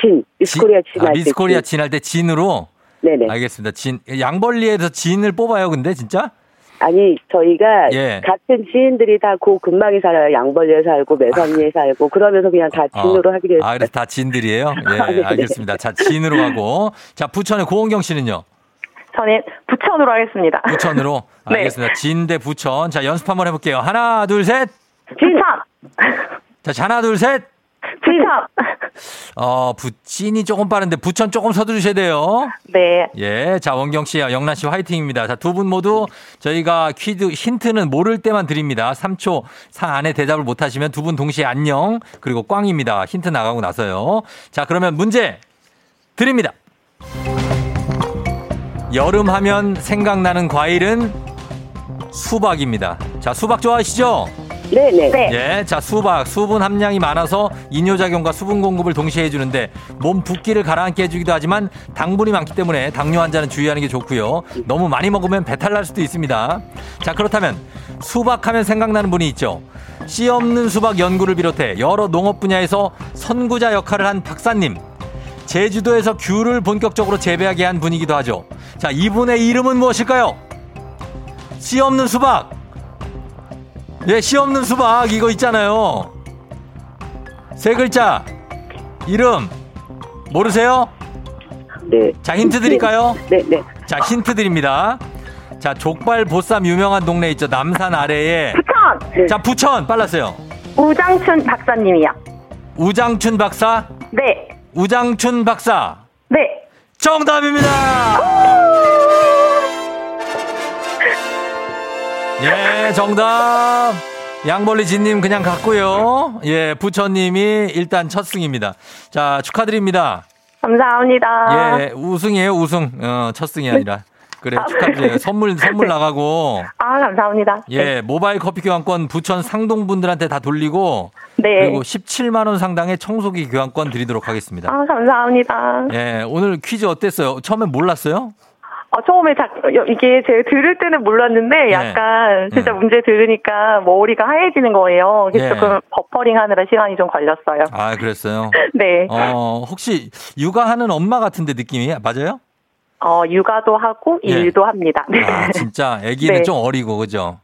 S9: 진. 미스코리아 진.
S1: 아,
S9: 할때
S1: 미스코리아
S9: 진.
S1: 진할때 진으로?
S9: 네네.
S1: 알겠습니다. 진. 양벌리에서 진을 뽑아요, 근데 진짜?
S9: 아니 저희가
S1: 예.
S9: 같은 지인들이 다 고 근방에 살아요. 양벌리에 살고 매선리에 살고 그러면서 그냥 다 진으로 하기로 했어요.
S1: 아, 그래서 다 진들이에요? 예,
S9: 아, 네네.
S1: 알겠습니다. 자, 진으로 가고. 자, 부천의 고은경 씨는요?
S10: 저는 부천으로 하겠습니다.
S1: 부천으로.
S10: 네.
S1: 알겠습니다. 진 대 부천. 자, 연습 한번 해볼게요. 하나, 둘, 셋.
S10: 부천!
S1: 자, 하나, 둘, 셋.
S10: 부천!
S1: 어, 부진이 조금 빠른데 부천 조금 서두르셔야 돼요.
S10: 네.
S1: 예. 자, 원경 씨, 영란 씨 화이팅입니다. 자, 두 분 모두 저희가 퀴즈 힌트는 모를 때만 드립니다. 3초 사 안에 대답을 못 하시면 두 분 동시에 안녕. 그리고 꽝입니다. 힌트 나가고 나서요. 자, 그러면 문제 드립니다. 여름 하면 생각나는 과일은 수박입니다. 자, 수박 좋아하시죠?
S9: 네네.
S10: 네.
S1: 예, 자 수박 수분 함량이 많아서 이뇨작용과 수분 공급을 동시에 해주는데 몸 붓기를 가라앉게 해주기도 하지만 당분이 많기 때문에 당뇨 환자는 주의하는 게 좋고요. 너무 많이 먹으면 배탈 날 수도 있습니다. 자 그렇다면 수박하면 생각나는 분이 있죠. 씨 없는 수박 연구를 비롯해 여러 농업 분야에서 선구자 역할을 한 박사님. 제주도에서 귤을 본격적으로 재배하게 한 분이기도 하죠. 자 이분의 이름은 무엇일까요? 씨 없는 수박. 예, 씨 없는 수박 이거 있잖아요. 세 글자 이름 모르세요?
S9: 네.
S1: 자 힌트 드릴까요?
S9: 네 네.
S1: 자 힌트 드립니다. 자 족발 보쌈 유명한 동네 있죠 남산 아래에
S10: 부천!
S1: 자 부천 빨랐어요.
S10: 우장춘 박사님이요.
S1: 우장춘 박사
S10: 네.
S1: 우장춘 박사
S10: 네.
S1: 정답입니다. 예, 정답. 양벌리진님 그냥 갔고요. 예, 부처님이 일단 첫 승입니다. 자, 축하드립니다.
S10: 감사합니다.
S1: 예, 우승이에요, 우승. 어, 첫 승이 아니라. 그래요, 축하드려요. 선물, 선물 나가고.
S10: 아, 감사합니다.
S1: 예, 모바일 커피 교환권 부천 상동분들한테 다 돌리고.
S10: 네.
S1: 그리고 17만원 상당의 청소기 교환권 드리도록 하겠습니다.
S10: 아, 감사합니다.
S1: 예, 오늘 퀴즈 어땠어요? 처음에 몰랐어요?
S10: 어, 처음에 자, 여- 이게 제가 들을 때는 몰랐는데 약간 진짜 문제 들으니까 머리가 하얘지는 거예요. 그래서
S1: 예.
S10: 조금 버퍼링 하느라 시간이 좀 걸렸어요.
S1: 아, 그랬어요?
S10: 네.
S1: 어, 혹시 육아하는 엄마 같은데 느낌이 맞아요?
S10: 어, 육아도 하고
S1: 예.
S10: 일도 합니다. 네.
S1: 아, 진짜 아기는
S10: 네.
S1: 좀 어리고 그죠?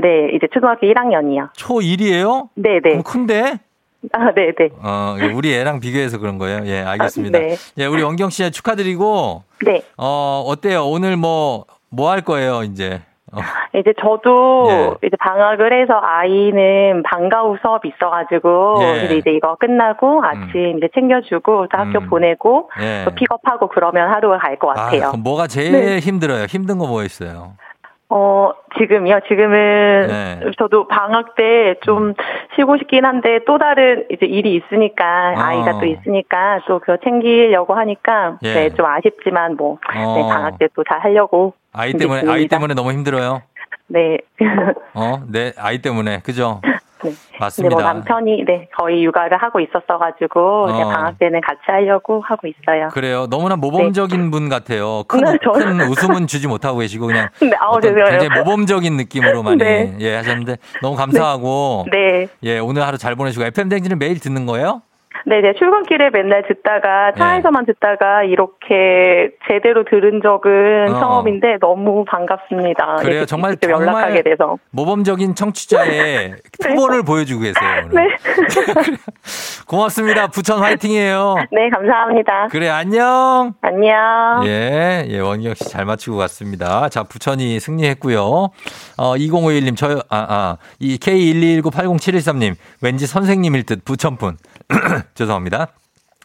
S10: 네, 이제 초등학교 1학년이요.
S1: 초1이에요?
S10: 네, 네.
S1: 큰데?
S10: 아, 네, 네.
S1: 어, 우리 애랑 비교해서 그런 거예요. 예, 알겠습니다.
S10: 아, 네.
S1: 예, 우리 원경 씨 축하드리고
S10: 네.
S1: 어, 어때요? 오늘 뭐 뭐 할 거예요, 이제? 어,
S10: 이제 저도
S1: 예.
S10: 이제 방학을 해서 아이는 방과 후 수업이 있어가지고
S1: 예.
S10: 이제, 이거 끝나고 아침 이제 챙겨주고 또 학교
S1: 음.
S10: 보내고
S1: 예.
S10: 또 픽업하고 그러면 하루가 갈것
S1: 아,
S10: 같아요.
S1: 그럼 뭐가 제일
S10: 네.
S1: 힘들어요? 힘든 거 뭐 있어요?
S10: 어, 지금이요? 지금은
S1: 네.
S10: 저도 방학 때 좀 쉬고 싶긴 한데 또 다른 이제 일이 있으니까
S1: 어.
S10: 아이가 또 있으니까 또 그거 챙기려고 하니까
S1: 예.
S10: 네, 좀 아쉽지만 뭐
S1: 어.
S10: 네, 방학 때 또 잘 하려고
S1: 아이 때문에
S10: 준비
S1: 아이. 때문에 너무 힘들어요.
S10: 네.
S1: 어, 네, 아이 때문에. 그죠?
S10: 네. 근데
S1: 맞습니다.
S10: 뭐 남편이 네 거의 육아를 하고 있었어가지고
S1: 어.
S10: 방학 때는 같이 하려고 하고 있어요.
S1: 그래요. 너무나 모범적인 분 같아요. 큰,
S10: 네.
S1: 큰 웃음은 주지 못하고 계시고 그냥
S10: 네, 아우, 죄송해요.
S1: 굉장히 모범적인 느낌으로 많이
S10: 네.
S1: 예 하셨는데 너무 감사하고
S10: 네.
S1: 예 오늘 하루 잘 보내시고 FM 댕지는 매일 듣는 거예요?
S10: 네, 네, 출근길에 맨날 듣다가
S1: 네.
S10: 차에서만 듣다가 이렇게 제대로 들은 적은
S1: 어.
S10: 처음인데 너무 반갑습니다.
S1: 그래요. 정말
S10: 직접 연락하게
S1: 정말
S10: 돼서.
S1: 모범적인 청취자의 표본을 보여주고 계세요. 오늘.
S10: 네.
S1: 고맙습니다. 부천 화이팅이에요.
S10: 네, 감사합니다.
S1: 그래 안녕.
S10: 안녕.
S1: 예, 예, 원경 씨잘 맞추고 갔습니다. 자, 부천이 승리했고요. 어, 2051님, 저, 아, 아, 이 K121980713님, 왠지 선생님일 듯 부천분. 죄송합니다.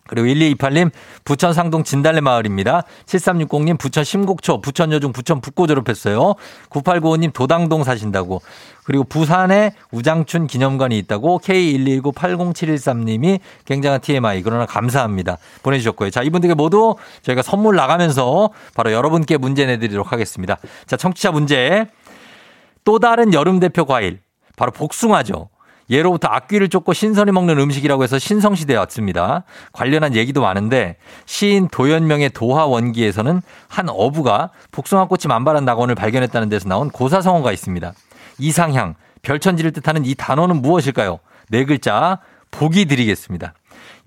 S1: 그리고 1228님, 부천 상동 진달래 마을입니다. 7360님, 부천 심곡초, 부천 여중, 부천 북고 졸업했어요. 9895님, 도당동 사신다고. 그리고 부산에 우장춘 기념관이 있다고 K119807113님이 굉장한 TMI. 그러나 감사합니다. 보내주셨고요. 자, 이분들께 모두 저희가 선물 나가면서 바로 여러분께 문제 내드리도록 하겠습니다. 자, 청취자 문제. 또 다른 여름 대표 과일. 바로 복숭아죠. 예로부터 악귀를 쫓고 신선히 먹는 음식이라고 해서 신성시대에 왔습니다. 관련한 얘기도 많은데 시인 도연명의 도화 원기에서는 한 어부가 복숭아꽃이 만발한 낙원을 발견했다는 데서 나온 고사성어가 있습니다. 이상향, 별천지를 뜻하는 이 단어는 무엇일까요? 네 글자 보기 드리겠습니다.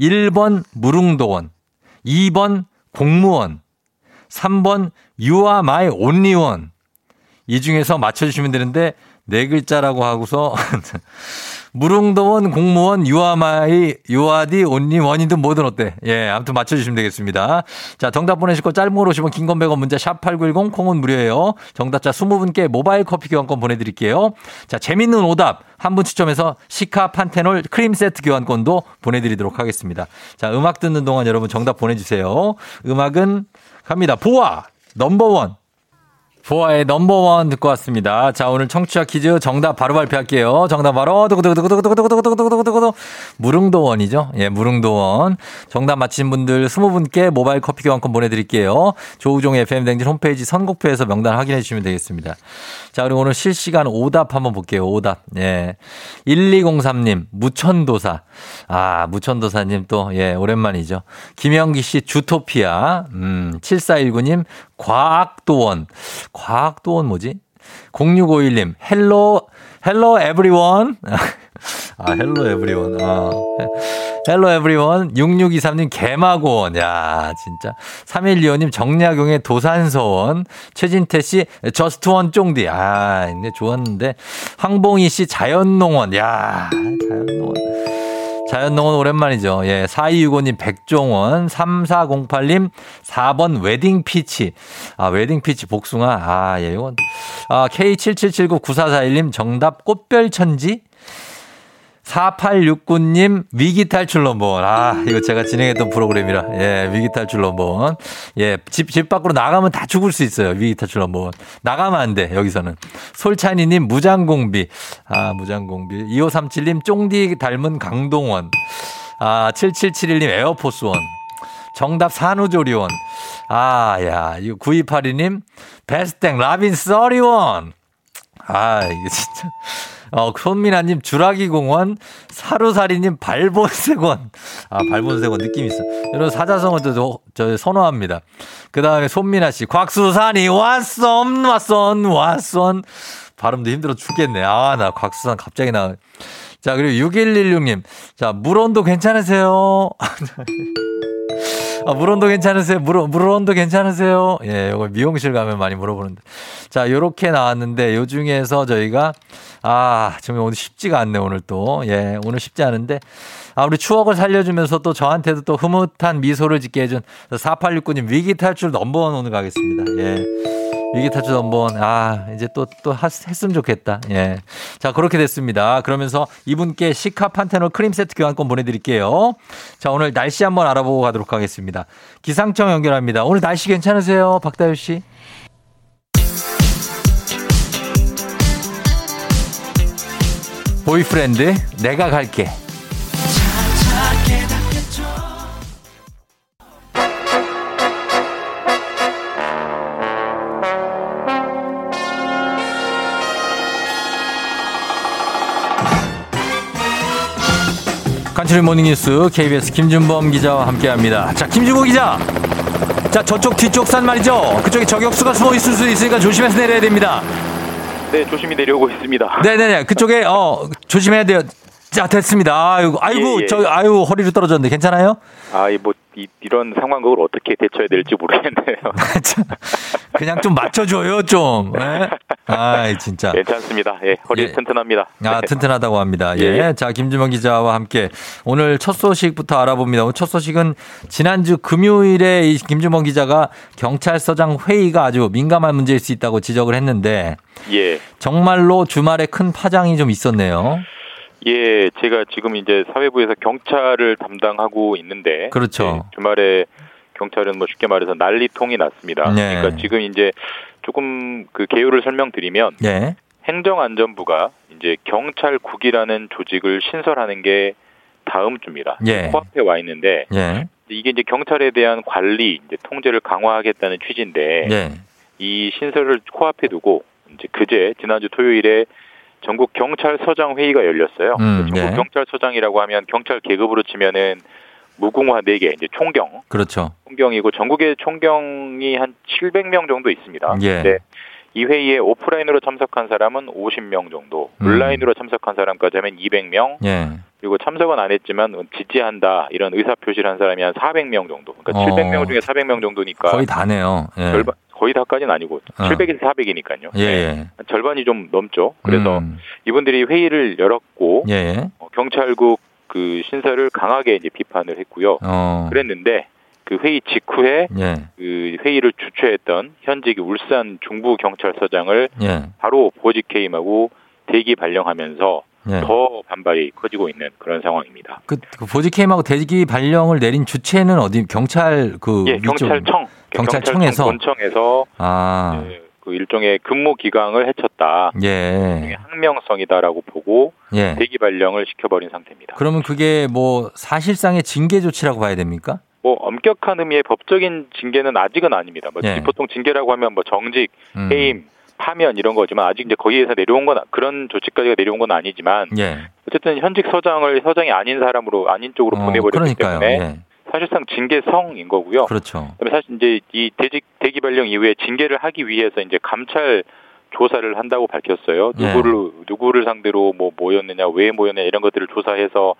S1: 1번 무릉도원, 2번 공무원, 3번 You are my only one, 이 중에서 맞춰주시면 되는데 네 글자라고 하고서 무릉도원 공무원 유아마이 유아디 온리 원이든 뭐든 어때? 예, 아무튼 맞춰주시면 되겠습니다. 자, 정답 보내시고 짧은 걸 오시면 긴건 100원 문자 샵 8910 콩은 무료예요. 정답자 20분께 모바일 커피 교환권 보내드릴게요. 자, 재밌는 오답 한 분 추첨해서 시카 판테놀 크림 세트 교환권도 보내드리도록 하겠습니다. 자, 음악 듣는 동안 여러분 정답 보내주세요. 음악은 갑니다. 보아 넘버원. 보아의 넘버원 듣고 왔습니다. 자, 오늘 청취자 퀴즈 정답 바로 발표할게요. 정답 바로, 두구두구두구두구두구두구두구두구두구. 무릉도원이죠. 예, 무릉도원. 정답 맞힌 분들 20분께 모바일 커피 교환권 보내드릴게요. 조우종 FM 댕진 홈페이지 선곡표에서 명단 확인해 주시면 되겠습니다. 자, 그리고 오늘 실시간 오답 한번 볼게요. 오답. 예. 1203님, 무천도사. 아, 무천도사님 또, 예, 오랜만이죠. 김영기 씨, 주토피아. 음, 7419님, 과학도원. 과학도원 뭐지? 0651님, hello, hello everyone. 아, hello everyone. 아. hello everyone. 6623님, 개마고원. 야, 진짜. 3125님, 정약용의 도산서원. 최진태 씨, just one 쫑디. 아, 근데 좋았는데. 황봉희 씨, 자연농원. 야, 자연농원. 자연농원 오랜만이죠. 예. 4265님 백종원, 3408님 4번 웨딩 피치. 아, 웨딩 피치 복숭아. 아, 예, 이건. 아, K77799441님 정답 꽃별천지. 4869님 위기 탈출 넘버원. 아, 이거 제가 진행했던 프로그램이라. 예, 위기 탈출 넘버원. 예, 집, 집 밖으로 나가면 다 죽을 수 있어요. 위기 탈출 넘버원. 나가면 안 돼, 여기서는. 솔찬이님 무장공비. 아, 무장공비. 2537님 쫑디 닮은 강동원. 아, 7771님 에어포스원. 정답 산후조리원. 아, 야, 이거 9282님 베스땡 라빈 써리원. 아, 이게 진짜. 어, 손민아님 주라기 공원, 사루사리님 발본색원. 아, 발본색원 느낌 있어. 이런 사자성어 저, 저 선호합니다. 그 다음에 손민아 씨, 곽수산이 왔선, 왔선, 왔선. 발음도 힘들어 죽겠네. 아, 나 곽수산 갑자기 나. 자, 그리고 6116님. 자, 물온도 괜찮으세요? 아, 물 온도 괜찮으세요? 물, 물 온도 괜찮으세요? 예, 이거 미용실 가면 많이 물어보는데. 자, 요렇게 나왔는데, 요 중에서 저희가, 아, 정말 오늘 쉽지가 않네, 오늘 또. 예, 오늘 쉽지 않은데. 아, 우리 추억을 살려주면서 또 저한테도 또 흐뭇한 미소를 짓게 해준 4869님 위기 탈출 넘버원 오늘 가겠습니다. 예. 위기 탈출 넘버원. 아, 이제 또, 또 했으면 좋겠다. 예. 자, 그렇게 됐습니다. 그러면서 이분께 시카 판테놀 크림 세트 교환권 보내드릴게요. 자, 오늘 날씨 한번 알아보고 가도록 하겠습니다. 기상청 연결합니다. 오늘 날씨 괜찮으세요? 박다효 씨? 보이프렌드, 내가 갈게. 간추린 모닝뉴스 KBS 김준범 기자와 함께합니다. 자, 김준범 기자. 자, 저쪽 뒤쪽 산 말이죠. 그쪽에 저격수가 숨어 있을 수 있으니까 조심해서 내려야 됩니다.
S11: 네, 조심히 내려오고 있습니다.
S1: 네네네. 그쪽에 어 조심해야 돼요. 자, 됐습니다. 아이고, 아이고,
S11: 예, 예.
S1: 저, 아유, 허리로 떨어졌는데 괜찮아요?
S11: 아, 이 뭐, 이, 이런 상황극을 어떻게 대처해야 될지 모르겠네요.
S1: 그냥 좀 맞춰줘요, 좀. 예? 아이, 진짜.
S11: 괜찮습니다. 예, 허리
S1: 예.
S11: 튼튼합니다.
S1: 아,
S11: 네.
S1: 튼튼하다고 합니다. 예.
S11: 예.
S1: 자, 김주명 기자와 함께 오늘 첫 소식부터 알아봅니다. 오늘 첫 소식은 지난주 금요일에 이 김주명 기자가 경찰서장 회의가 아주 민감한 문제일 수 있다고 지적을 했는데
S11: 예.
S1: 정말로 주말에 큰 파장이 좀 있었네요.
S11: 예, 제가 지금 이제 사회부에서 경찰을 담당하고 있는데.
S1: 그렇죠.
S11: 예, 주말에 경찰은 뭐 쉽게 말해서 난리통이 났습니다.
S1: 네.
S11: 그러니까 지금 이제 조금 그 개요를 설명드리면
S1: 예.
S11: 행정안전부가 이제 경찰국이라는 조직을 신설하는 게 다음 주입니다.
S1: 예.
S11: 코앞에 와 있는데
S1: 예.
S11: 이게 이제 경찰에 대한 관리, 이제 통제를 강화하겠다는 취지인데
S1: 예.
S11: 이 신설을 코앞에 두고 이제 그제 지난주 토요일에 전국 경찰서장 회의가 열렸어요.
S1: 음,
S11: 전국
S1: 예.
S11: 경찰서장이라고 하면 경찰 계급으로 치면은 무궁화 4개, 이제 총경,
S1: 그렇죠.
S11: 총경이고 전국에 총경이 한 700명 정도 있습니다.
S1: 예.
S11: 근데 이 회의에 오프라인으로 참석한 사람은 50명 정도,
S1: 음.
S11: 온라인으로 참석한 사람까지 하면 200명,
S1: 예.
S11: 그리고 참석은 안 했지만 지지한다 이런 의사 표시를 한 사람이 한 400명 정도. 그러니까
S1: 어.
S11: 700명 중에 400명 정도니까
S1: 거의 다네요. 예.
S11: 절반 거의 다까지는 아니고
S1: 어.
S11: 700에서 400이니까요.
S1: 예, 예.
S11: 절반이 좀 넘죠. 그래서
S1: 음.
S11: 이분들이 회의를 열었고
S1: 예, 예.
S11: 어, 경찰국 그 신설을 강하게 이제 비판을 했고요.
S1: 어.
S11: 그랬는데 그 회의 직후에
S1: 예.
S11: 그 회의를 주최했던 현직 울산 중부 경찰서장을
S1: 예.
S11: 바로 보직 해임하고 대기 발령하면서
S1: 예.
S11: 더 반발이 커지고 있는 그런 상황입니다.
S1: 그, 그 보직 해임하고 대기 발령을 내린 주체는 어디 경찰 그
S11: 예,
S1: 위쪽-
S11: 경찰청,
S1: 경찰청에서
S11: 본청에서
S1: 아.
S11: 그 일종의 근무 기강을 해쳤다.
S1: 예.
S11: 항명성이다라고 보고
S1: 예.
S11: 대기 발령을 시켜버린 상태입니다.
S1: 그러면 그게 뭐 사실상의 징계 조치라고 봐야 됩니까?
S11: 뭐 엄격한 의미의 법적인 징계는 아직은 아닙니다. 뭐
S1: 예.
S11: 보통 징계라고 하면 뭐 정직,
S1: 음.
S11: 해임, 파면 이런 거지만 아직 이제 거기에서 내려온 건 그런 조치까지가 내려온 건 아니지만
S1: 예.
S11: 어쨌든 현직 서장을 서장이 아닌 사람으로 아닌 쪽으로
S1: 어,
S11: 보내버렸기
S1: 그러니까요.
S11: 때문에
S1: 예.
S11: 사실상 징계성인 거고요.
S1: 그렇죠.
S11: 그다음에 사실 이제 이 대직 대기 발령 이후에 징계를 하기 위해서 이제 감찰 조사를 한다고 밝혔어요.
S1: 예.
S11: 누구를 누구를 상대로 뭐 모였느냐, 왜 모였느냐 이런 것들을 조사해서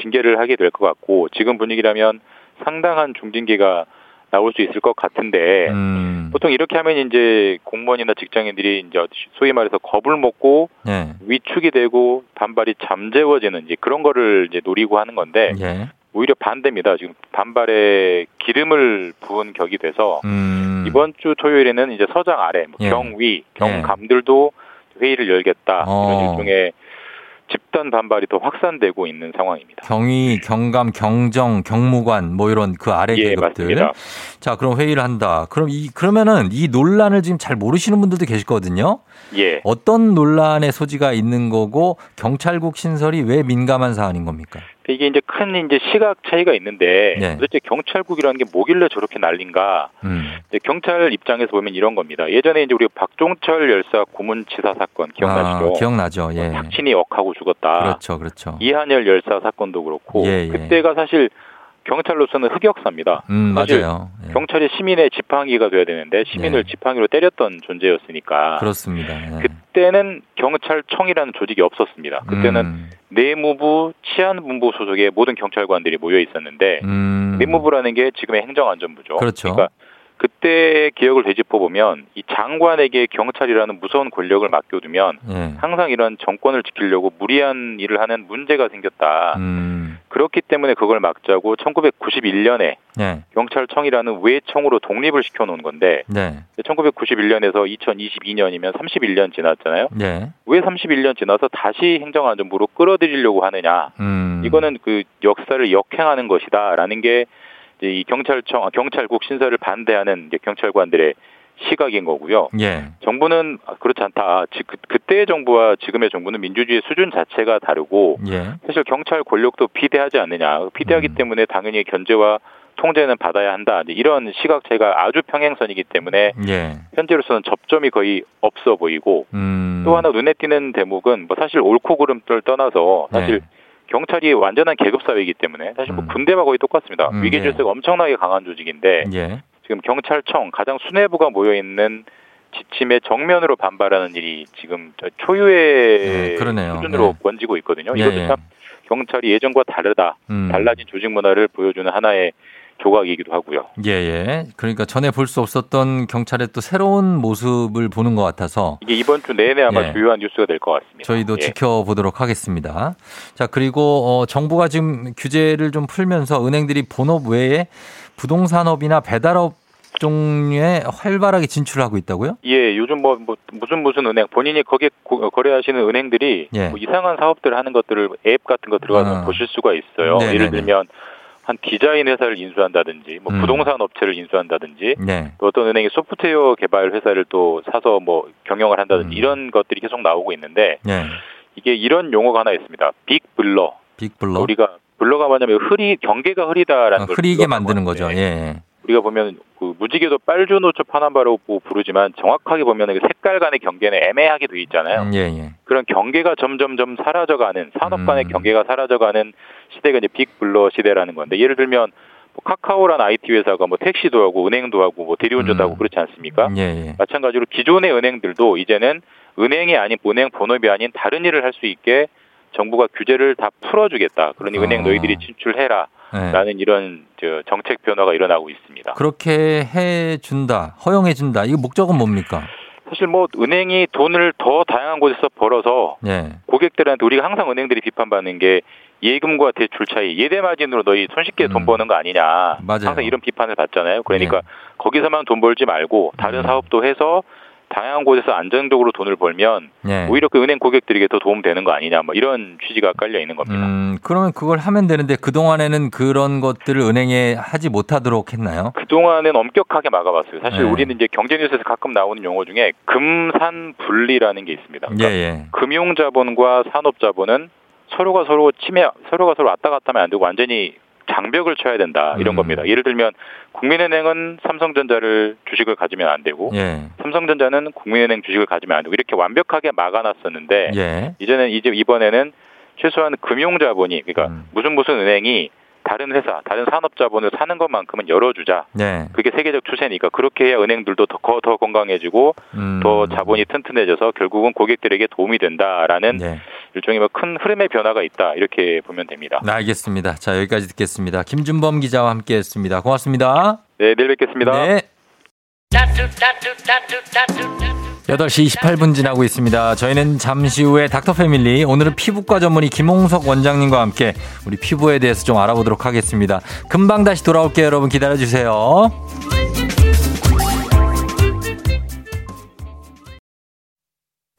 S11: 징계를 하게 될 것 같고 지금 분위기라면 상당한 중징계가 나올 수 있을 것 같은데
S1: 음.
S11: 보통 이렇게 하면 이제 공무원이나 직장인들이 이제 소위 말해서 겁을 먹고
S1: 예.
S11: 위축이 되고 반발이 잠재워지는 이제 그런 거를 이제 노리고 하는 건데
S1: 예.
S11: 오히려 반대입니다. 지금 반발에 기름을 부은 격이 돼서
S1: 음.
S11: 이번 주 토요일에는 이제 서장 아래 뭐
S1: 예.
S11: 경위, 경감들도 회의를 열겠다
S1: 어.
S11: 이런 일종의 집단 반발이 더 확산되고 있는 상황입니다.
S1: 경위, 경감, 경정, 경무관 뭐 이런 그 아래
S11: 예,
S1: 계급들.
S11: 맞습니다.
S1: 자, 그럼 회의를 한다. 그럼 이 그러면은 이 논란을 지금 잘 모르시는 분들도 계실 거거든요.
S11: 예.
S1: 어떤 논란의 소지가 있는 거고 경찰국 신설이 왜 민감한 사안인 겁니까?
S11: 이게 이제 큰 이제 시각 차이가 있는데
S1: 네.
S11: 도대체 경찰국이라는 게 뭐길래 저렇게 난린가?
S1: 음.
S11: 이제 경찰 입장에서 보면 이런 겁니다. 예전에 이제 우리 박종철 열사 고문치사 사건 기억나시죠?
S1: 아, 기억나죠. 예.
S11: 박친이 억하고 죽었다.
S1: 그렇죠. 그렇죠.
S11: 이한열 열사 사건도 그렇고
S1: 예, 예.
S11: 그때가 사실 경찰로서는 흑역사입니다.
S1: 음,
S11: 사실
S1: 맞아요. 예.
S11: 경찰이 시민의 지팡이가 돼야 되는데 시민을 지팡이로 때렸던 존재였으니까
S1: 그렇습니다. 예.
S11: 그때는 경찰청이라는 조직이 없었습니다. 그때는
S1: 음.
S11: 내무부 치안본부 소속의 모든 경찰관들이 모여 있었는데
S1: 음.
S11: 내무부라는 게 지금의 행정안전부죠.
S1: 그렇죠.
S11: 그러니까 그때의 기억을 되짚어 보면 이 장관에게 경찰이라는 무서운 권력을 맡겨두면
S1: 예.
S11: 항상 이런 정권을 지키려고 무리한 일을 하는 문제가 생겼다.
S1: 음.
S11: 그렇기 때문에 그걸 막자고 1991년에
S1: 예.
S11: 경찰청이라는 외청으로 독립을 시켜놓은 건데
S1: 네.
S11: 1991년에서 2022년이면 31년 지났잖아요.
S1: 예.
S11: 왜 31년 지나서 다시 행정안전부로 끌어들이려고 하느냐?
S1: 음.
S11: 이거는 그 역사를 역행하는 것이다라는 게 이 경찰청 아, 경찰국 신설을 반대하는 경찰관들의 시각인 거고요.
S1: 예.
S11: 정부는 아, 그렇지 않다. 지- 그, 그때의 정부와 지금의 정부는 민주주의 수준 자체가 다르고
S1: 예.
S11: 사실 경찰 권력도 비대하지 않느냐. 비대하기
S1: 음.
S11: 때문에 당연히 견제와 통제는 받아야 한다. 이런 시각 차이가 아주 평행선이기 때문에
S1: 예.
S11: 현재로서는 접점이 거의 없어 보이고
S1: 음.
S11: 또 하나 눈에 띄는 대목은 뭐 사실 옳고 그름을 떠나서 사실
S1: 네.
S11: 경찰이 완전한 계급 사회이기 때문에 사실 뭐
S1: 음.
S11: 군대와 거의 똑같습니다.
S1: 음,
S11: 위계
S1: 예.
S11: 질서가 엄청나게 강한 조직인데
S1: 예.
S11: 지금 경찰청 가장 수뇌부가 모여 있는 지침에 정면으로 반발하는 일이 지금 저 초유의
S1: 네.
S11: 수준으로
S1: 네.
S11: 번지고 있거든요.
S1: 예,
S11: 이것도
S1: 예.
S11: 참 경찰이 예전과 다르다,
S1: 음.
S11: 달라진 조직 문화를 보여주는 하나의 조각이기도 하고요.
S1: 예, 예. 그러니까 전에 볼 수 없었던 경찰의 또 새로운 모습을 보는 것 같아서
S11: 이게 이번 주 내내 아마
S1: 예.
S11: 주요한 뉴스가 될 것 같습니다.
S1: 저희도
S11: 예.
S1: 지켜보도록 하겠습니다. 자, 그리고 어, 정부가 지금 규제를 좀 풀면서 은행들이 본업 외에 부동산업이나 배달업 종류에 활발하게 진출하고 있다고요?
S11: 예, 요즘 뭐, 뭐 무슨 무슨 은행 본인이 거기에 고- 거래하시는 은행들이
S1: 예.
S11: 뭐 이상한 사업들을 하는 것들을 앱 같은 거 들어가서
S1: 아.
S11: 보실 수가 있어요.
S1: 네네네.
S11: 예를 들면 한 디자인 회사를 인수한다든지 뭐
S1: 음.
S11: 부동산 업체를 인수한다든지
S1: 네.
S11: 또 어떤 은행이 소프트웨어 개발 회사를 또 사서 뭐 경영을 한다든지
S1: 음.
S11: 이런 것들이 계속 나오고 있는데
S1: 네.
S11: 이게 이런 용어가 하나 있습니다. 빅 블러.
S1: 빅블러.
S11: 우리가 블러가 뭐냐면 흐리 경계가 흐리다라는
S1: 아,
S11: 걸
S1: 흐리게 만드는 거죠.
S11: 하는데
S1: 예.
S11: 우리가 보면 그 무지개도 빨주노초 파남바라고 부르지만 정확하게 보면 그 색깔 간의 경계는 애매하게 돼 있잖아요.
S1: 음, 예, 예.
S11: 그런 경계가 점점점 사라져가는 산업 간의
S1: 음.
S11: 경계가 사라져가는 시대가 이제 빅블러 시대라는 건데 예를 들면 뭐 카카오라는 IT 회사가 뭐 택시도 하고 은행도 하고 뭐 대리운전도
S1: 음.
S11: 하고 그렇지 않습니까?
S1: 예, 예.
S11: 마찬가지로 기존의 은행들도 이제는 은행이 아닌 은행 본업이 아닌 다른 일을 할 수 있게 정부가 규제를 다 풀어주겠다. 그러니
S1: 아.
S11: 은행 너희들이 진출해라. 라는 이런 저 정책 변화가 일어나고 있습니다.
S1: 그렇게 해준다, 허용해준다. 이거 목적은 뭡니까?
S11: 사실 뭐 은행이 돈을 더 다양한 곳에서 벌어서
S1: 예.
S11: 고객들한테 우리가 항상 은행들이 비판받는 게 예금과 대출 차이, 예대 마진으로 너희 손쉽게 돈 버는 거 아니냐.
S1: 음. 맞아요. 네.
S11: 항상 이런 비판을 받잖아요. 그러니까 거기서만 돈 벌지 말고 다른
S1: 음.
S11: 사업도 해서 다양한 곳에서 안정적으로 돈을 벌면
S1: 예.
S11: 오히려 그 은행 고객들에게 더 도움 되는 거 아니냐. 뭐 이런 취지가 깔려 있는 겁니다.
S1: 음, 그러면 그걸 하면 되는데 그 동안에는 그런 것들을 은행에 하지 못하도록 했나요?
S11: 그 동안은 엄격하게 막아봤어요. 사실
S1: 네.
S11: 우리는 이제 경제 뉴스에서 가끔 나오는 용어 중에 금산 분리라는 게 있습니다.
S1: 예, 예.
S11: 금융자본과 산업자본은 서로가 서로 침해, 서로가 서로 왔다 갔다 하면 안 되고 완전히 장벽을 쳐야 된다 이런
S1: 음.
S11: 겁니다. 예를 들면 국민은행은 삼성전자를 주식을 가지면 안 되고
S1: 예.
S11: 삼성전자는 국민은행 주식을 가지면 안 되고 이렇게 완벽하게 막아놨었는데
S1: 예.
S11: 이제는 이제 이번에는 최소한 금융자본이 그러니까
S1: 음.
S11: 무슨 무슨 은행이 다른 회사, 다른 산업자본을 사는 것만큼은 열어주자.
S1: 네.
S11: 그게 세계적 추세니까 그렇게 해야 은행들도 더, 거- 더 건강해지고
S1: 음.
S11: 더 자본이 튼튼해져서 결국은 고객들에게 도움이 된다라는
S1: 네.
S11: 일종의 뭐 큰 흐름의 변화가 있다 이렇게 보면 됩니다.
S1: 네, 알겠습니다. 자, 여기까지 듣겠습니다. 김준범 기자와 함께 했습니다. 고맙습니다.
S11: 네, 내일 뵙겠습니다.
S1: 네. 8시 28분 지나고 있습니다. 저희는 잠시 후에 닥터 패밀리 오늘은 피부과 전문의 김홍석 원장님과 함께 우리 피부에 대해서 좀 알아보도록 하겠습니다. 금방 다시 돌아올게요. 여러분 기다려 주세요.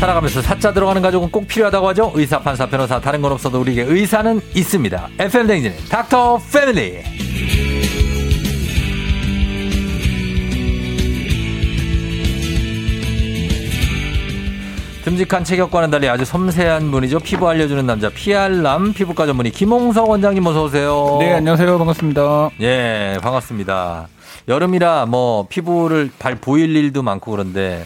S1: 살아가면서 사자 들어가는 가족은 꼭 필요하다고 하죠. 의사, 판사, 변호사 다른 건 없어도 우리에게 의사는 있습니다. FM 댕진의 닥터 패밀리. 듬직한 체격과는 달리 아주 섬세한 분이죠. 피부 알려주는 남자 피알남 피부과 전문의 김홍석 원장님 어서 오세요.
S12: 네, 안녕하세요. 반갑습니다.
S1: 예, 반갑습니다. 여름이라 뭐 피부를 발 보일 일도 많고 그런데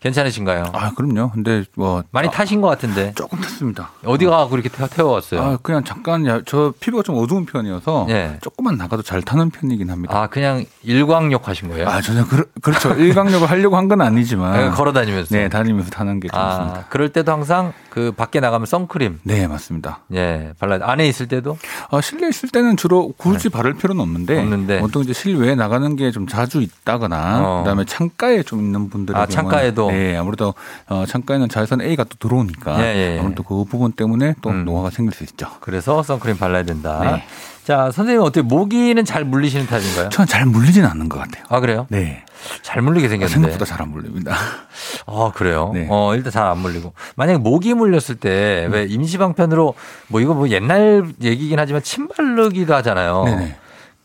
S1: 괜찮으신가요?
S12: 아, 그럼요. 근데 뭐
S1: 많이 타신 것 같은데.
S12: 조금 탔습니다.
S1: 어디 가고 그렇게 태- 태워왔어요?
S12: 아, 그냥 잠깐 야, 저 피부가 좀 어두운 편이어서
S1: 예.
S12: 조금만 나가도 잘 타는 편이긴 합니다.
S1: 아, 그냥 일광욕 하신 거예요?
S12: 아, 전혀 그, 그렇죠. 일광욕을 하려고 한 건 아니지만
S1: 네, 걸어 다니면서.
S12: 네, 다니면서 타는 게좀
S1: 아,
S12: 있습니다.
S1: 그럴 때도 항상 그 밖에 나가면 선크림.
S12: 네, 맞습니다.
S1: 예, 발라. 안에 있을 때도?
S12: 아, 실내 있을 때는 주로 굳이 바를 필요는 없는데,
S1: 네. 없는데.
S12: 보통 이제 실외에 나가는 게 좀 자주 있다거나
S1: 어.
S12: 그다음에 창가에 좀 있는 분들의
S1: 아, 창가에도?
S12: 네, 아무래도 어, 창가에는 자외선 A가 또 들어오니까
S1: 예, 예, 예.
S12: 아무래도 그 부분 때문에 또
S1: 음.
S12: 노화가 생길 수 있죠.
S1: 그래서 선크림 발라야 된다.
S12: 네.
S1: 자, 선생님 어떻게 모기는 잘 물리시는 타입인가요?
S12: 저는 잘 물리진 않는 것 같아요.
S1: 아, 그래요?
S12: 네.
S1: 잘 물리게 생겼는데.
S12: 생각보다 잘 안 물립니다.
S1: 아, 그래요?
S12: 네.
S1: 어, 일단 잘 안 물리고. 만약에 모기 물렸을
S12: 음.
S1: 때왜 임시방편으로 뭐 이거 뭐 옛날 얘기긴 하지만 침 바르기도 하잖아요.
S12: 네네.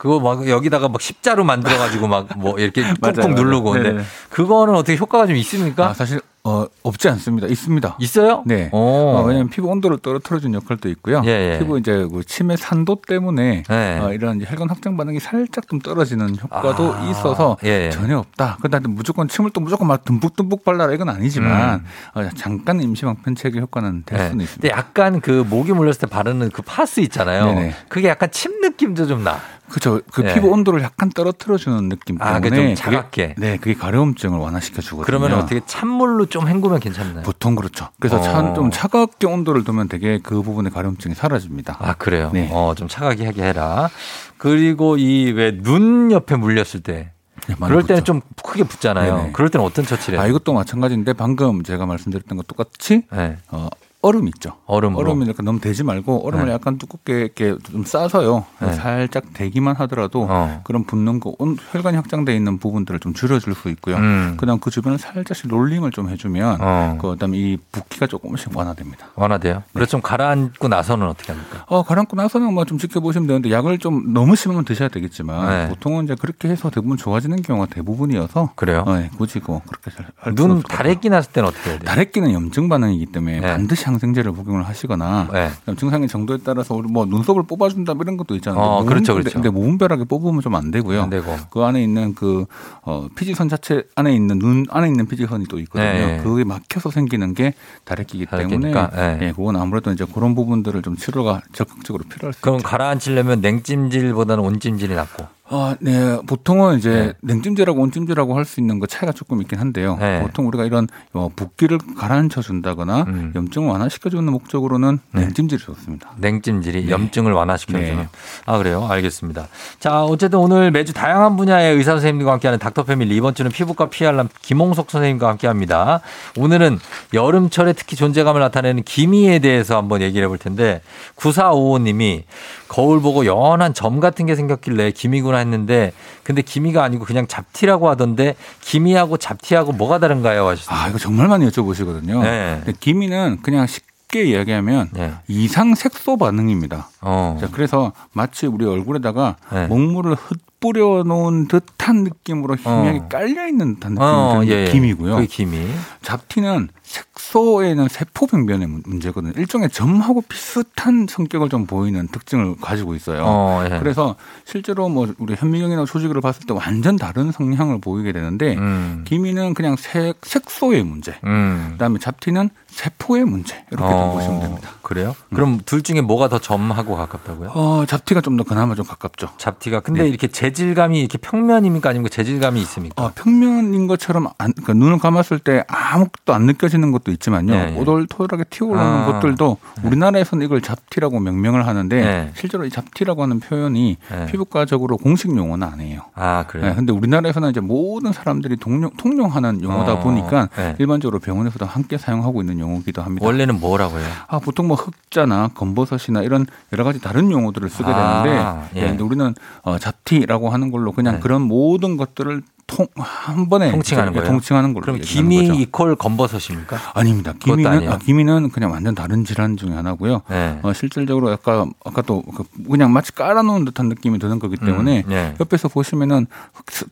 S1: 그거 막 여기다가 막 십자로 만들어 가지고 막 뭐 이렇게 꾹꾹. 누르고. 근데
S12: 네네.
S1: 그거는 어떻게 효과가 좀 있습니까?
S12: 아, 사실 어, 없지 않습니다. 있습니다.
S1: 있어요?
S12: 네.
S1: 오.
S12: 어, 왜냐하면 피부 온도를 떨어뜨려주는 역할도 있고요.
S1: 예, 예.
S12: 피부 이제 그 침의 산도 때문에
S1: 네.
S12: 어, 이런 혈관 확장 반응이 살짝 좀 떨어지는 효과도
S1: 아,
S12: 있어서
S1: 예, 예.
S12: 전혀 없다. 그런데 무조건 침을 또 무조건 막 듬뿍듬뿍 발라라 이건 아니지만
S1: 음.
S12: 어, 잠깐 임시방편책의 효과는 될
S1: 네.
S12: 수는 있습니다.
S1: 근데 약간 그 모기 물렸을 때 바르는 그 파스 있잖아요.
S12: 네네.
S1: 그게 약간 침 느낌도 좀 나.
S12: 그렇죠. 그
S1: 네.
S12: 피부 온도를 약간 떨어뜨려 주는 느낌 때문에
S1: 아, 그게 좀
S12: 그게-
S1: 차갑게.
S12: 네, 그게 가려움증을 완화시켜 주거든요.
S1: 그러면 어떻게 찬물로 좀 헹구면 괜찮나요?
S12: 보통 그렇죠. 그래서
S1: 어.
S12: 차- 좀 차갑게 온도를 두면 되게 그 부분의 가려움증이 사라집니다.
S1: 아, 그래요?
S12: 네.
S1: 어, 좀 차가게 하게 해라. 그리고 이 왜 눈 옆에 물렸을 때.
S12: 네,
S1: 그럴 때는
S12: 붙죠.
S1: 좀 크게 붙잖아요.
S12: 네네.
S1: 그럴 때는 어떤 처치를 해요?
S12: 아, 이것도 마찬가지인데 방금 제가 말씀드렸던 것 똑같이
S1: 네.
S12: 어, 얼음 있죠.
S1: 얼음으로.
S12: 얼음을 약간 너무 대지 말고 얼음을
S1: 네.
S12: 약간 두껍게 이렇게 좀 싸서요.
S1: 네.
S12: 살짝 대기만 하더라도
S1: 어.
S12: 그런 붓는 거 온- 혈관이 확장돼 있는 부분들을 좀 줄여줄 수 있고요.
S1: 음.
S12: 그다음 그 주변을 살짝씩 롤링을 좀 해주면
S1: 어.
S12: 그다음에 이 붓기가 조금씩 완화됩니다.
S1: 완화돼요? 그래서
S12: 네.
S1: 좀 가라앉고 나서는 어떻게 합니까?
S12: 어, 가라앉고 나서는 뭐 좀 지켜보시면 되는데 약을 좀 너무 심하면 드셔야 되겠지만
S1: 네.
S12: 보통은 이제 그렇게 해서 대부분 좋아지는 경우가 대부분이어서
S1: 그래요?
S12: 어, 네, 굳이 뭐 그렇게
S1: 잘할눈
S12: 수는 없을 것
S1: 다래끼 났을 때는 어떻게 해야 돼요?
S12: 다래끼는 염증 반응이기 때문에
S1: 네.
S12: 반드시 항생제를 복용을 하시거나 그다음 증상의 정도에 따라서 우리 뭐 눈썹을 뽑아준다 이런 것도 있잖아요.
S1: 어, 그렇죠, 그렇죠.
S12: 근데 무분별하게 뽑으면 좀 안 되고요.
S1: 안 되고.
S12: 그 안에 있는 그 어, 피지선 자체 안에 있는 눈 안에 있는 피지선이 또 있거든요.
S1: 네.
S12: 그게 막혀서 생기는 게 다래끼기 때문에
S1: 네.
S12: 예, 그건 아무래도 이제 그런 부분들을 좀 치료가 적극적으로 필요할 수
S1: 그럼 가라앉히려면 냉찜질보다는 온찜질이 낫고.
S12: 아, 네. 보통은 이제 냉찜질하고 온찜질하고 할 수 있는 거 차이가 조금 있긴 한데요.
S1: 네.
S12: 보통 우리가 이런 어, 붓기를 가라앉혀 준다거나
S1: 음.
S12: 염증을 완화시켜 주는 목적으로는
S1: 네.
S12: 냉찜질이 좋습니다.
S1: 냉찜질이 염증을 완화시켜 주는.
S12: 네.
S1: 아 그래요? 알겠습니다. 자 어쨌든 오늘 매주 다양한 분야의 의사 선생님들과 함께하는 닥터 패밀리 이번 주는 피부과 피알람 김홍석 선생님과 함께 합니다. 오늘은 여름철에 특히 존재감을 나타내는 기미에 대해서 한번 얘기를 해볼 텐데 9455님이 거울 보고 연한 점 같은 게 생겼길래 기미구나 했는데 근데 기미가 아니고 그냥 잡티라고 하던데 기미하고 잡티하고 뭐가 다른가요? 하셨습니다.
S12: 아, 이거 정말 많이 여쭤보시거든요.
S1: 네.
S12: 근데 기미는 그냥 쉽게 이야기하면
S1: 네.
S12: 이상 색소 반응입니다.
S1: 어.
S12: 자, 그래서 마치 우리 얼굴에다가
S1: 네.
S12: 먹물을 흩 뿌려 놓은 듯한 느낌으로 희미하게
S1: 어.
S12: 깔려 있는 듯한 느낌이
S1: 어, 예, 예.
S12: 기미고요.
S1: 그게 기미.
S12: 잡티는 색소에는 세포 병변의 문- 문제거든요. 일종의 점하고 비슷한 성격을 좀 보이는 특징을 가지고 있어요.
S1: 어, 예.
S12: 그래서 실제로 뭐 우리 현미경이나 조직으로 봤을 때 완전 다른 성향을 보이게 되는데
S1: 음.
S12: 기미는 그냥 색, 색소의 문제.
S1: 음.
S12: 그다음에 잡티는 세포의 문제. 이렇게 좀
S1: 어,
S12: 보시면 됩니다.
S1: 그래요? 그럼 둘 중에 뭐가 더 점하고 가깝다고요?
S12: 어, 잡티가 좀 더 그나마 좀 가깝죠.
S1: 잡티가 근데
S12: 네.
S1: 이렇게 재질감이 이렇게 평면입니까 아니면 재질감이 있습니까?
S12: 어, 평면인 것처럼 안, 그러니까 눈을 감았을 때 아무것도 안 느껴지는 것도 있지만요.
S1: 예, 예.
S12: 오돌토돌하게 튀어올라오는
S1: 아.
S12: 것들도 우리나라에서는 이걸 잡티라고 명명을 하는데
S1: 네.
S12: 실제로 이 잡티라고 하는 표현이
S1: 네.
S12: 피부과적으로 공식 용어는 아니에요.
S1: 아 그래요?
S12: 네, 근데 우리나라에서는 이제 모든 사람들이 통용, 통용하는 용어다
S1: 어,
S12: 보니까
S1: 네.
S12: 일반적으로 병원에서도 함께 사용하고 있는 용어기도 합니다.
S1: 원래는 뭐라고 해요?
S12: 아, 보통 뭐 흑자나 검버섯이나 이런 여러 가지 다른 용어들을 쓰게
S1: 아,
S12: 되는데
S1: 예.
S12: 예, 근데 우리는 어, 잡티라고 하는 걸로 그냥
S1: 네.
S12: 그런 모든 것들을 통 한 번에
S1: 통칭하는 거예요?
S12: 통칭하는 걸로
S1: 그럼 기미
S12: 거죠.
S1: 이퀄 검버섯입니까?
S12: 아닙니다. 기미는?
S1: 아,
S12: 기미는 그냥 완전 다른 질환 중에 하나고요.
S1: 네.
S12: 어, 실질적으로 아까 아까 또 그- 그냥 마치 깔아놓은 듯한 느낌이 드는 거기 때문에
S1: 음, 네.
S12: 옆에서 보시면은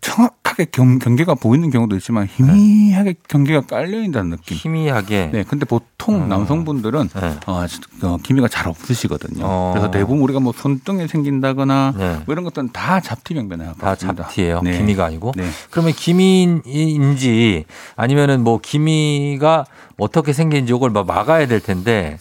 S12: 정확하게 경, 경계가 보이는 경우도 있지만 희미하게 경계가 깔려 있다는 느낌.
S1: 희미하게.
S12: 네, 근데 보통
S1: 어.
S12: 남성분들은
S1: 네.
S12: 어, 어, 기미가 잘 없으시거든요.
S1: 어.
S12: 그래서 대부분 우리가 뭐 손등에 생긴다거나
S1: 네.
S12: 뭐 이런 것들은 다 잡티 병변에
S1: 다
S12: 가깝습니다.
S1: 잡티예요.
S12: 네.
S1: 기미가 아니고.
S12: 네.
S1: 그러면 기미인지 아니면은 뭐 기미가 어떻게 생긴지 이걸 막 막아야 될 텐데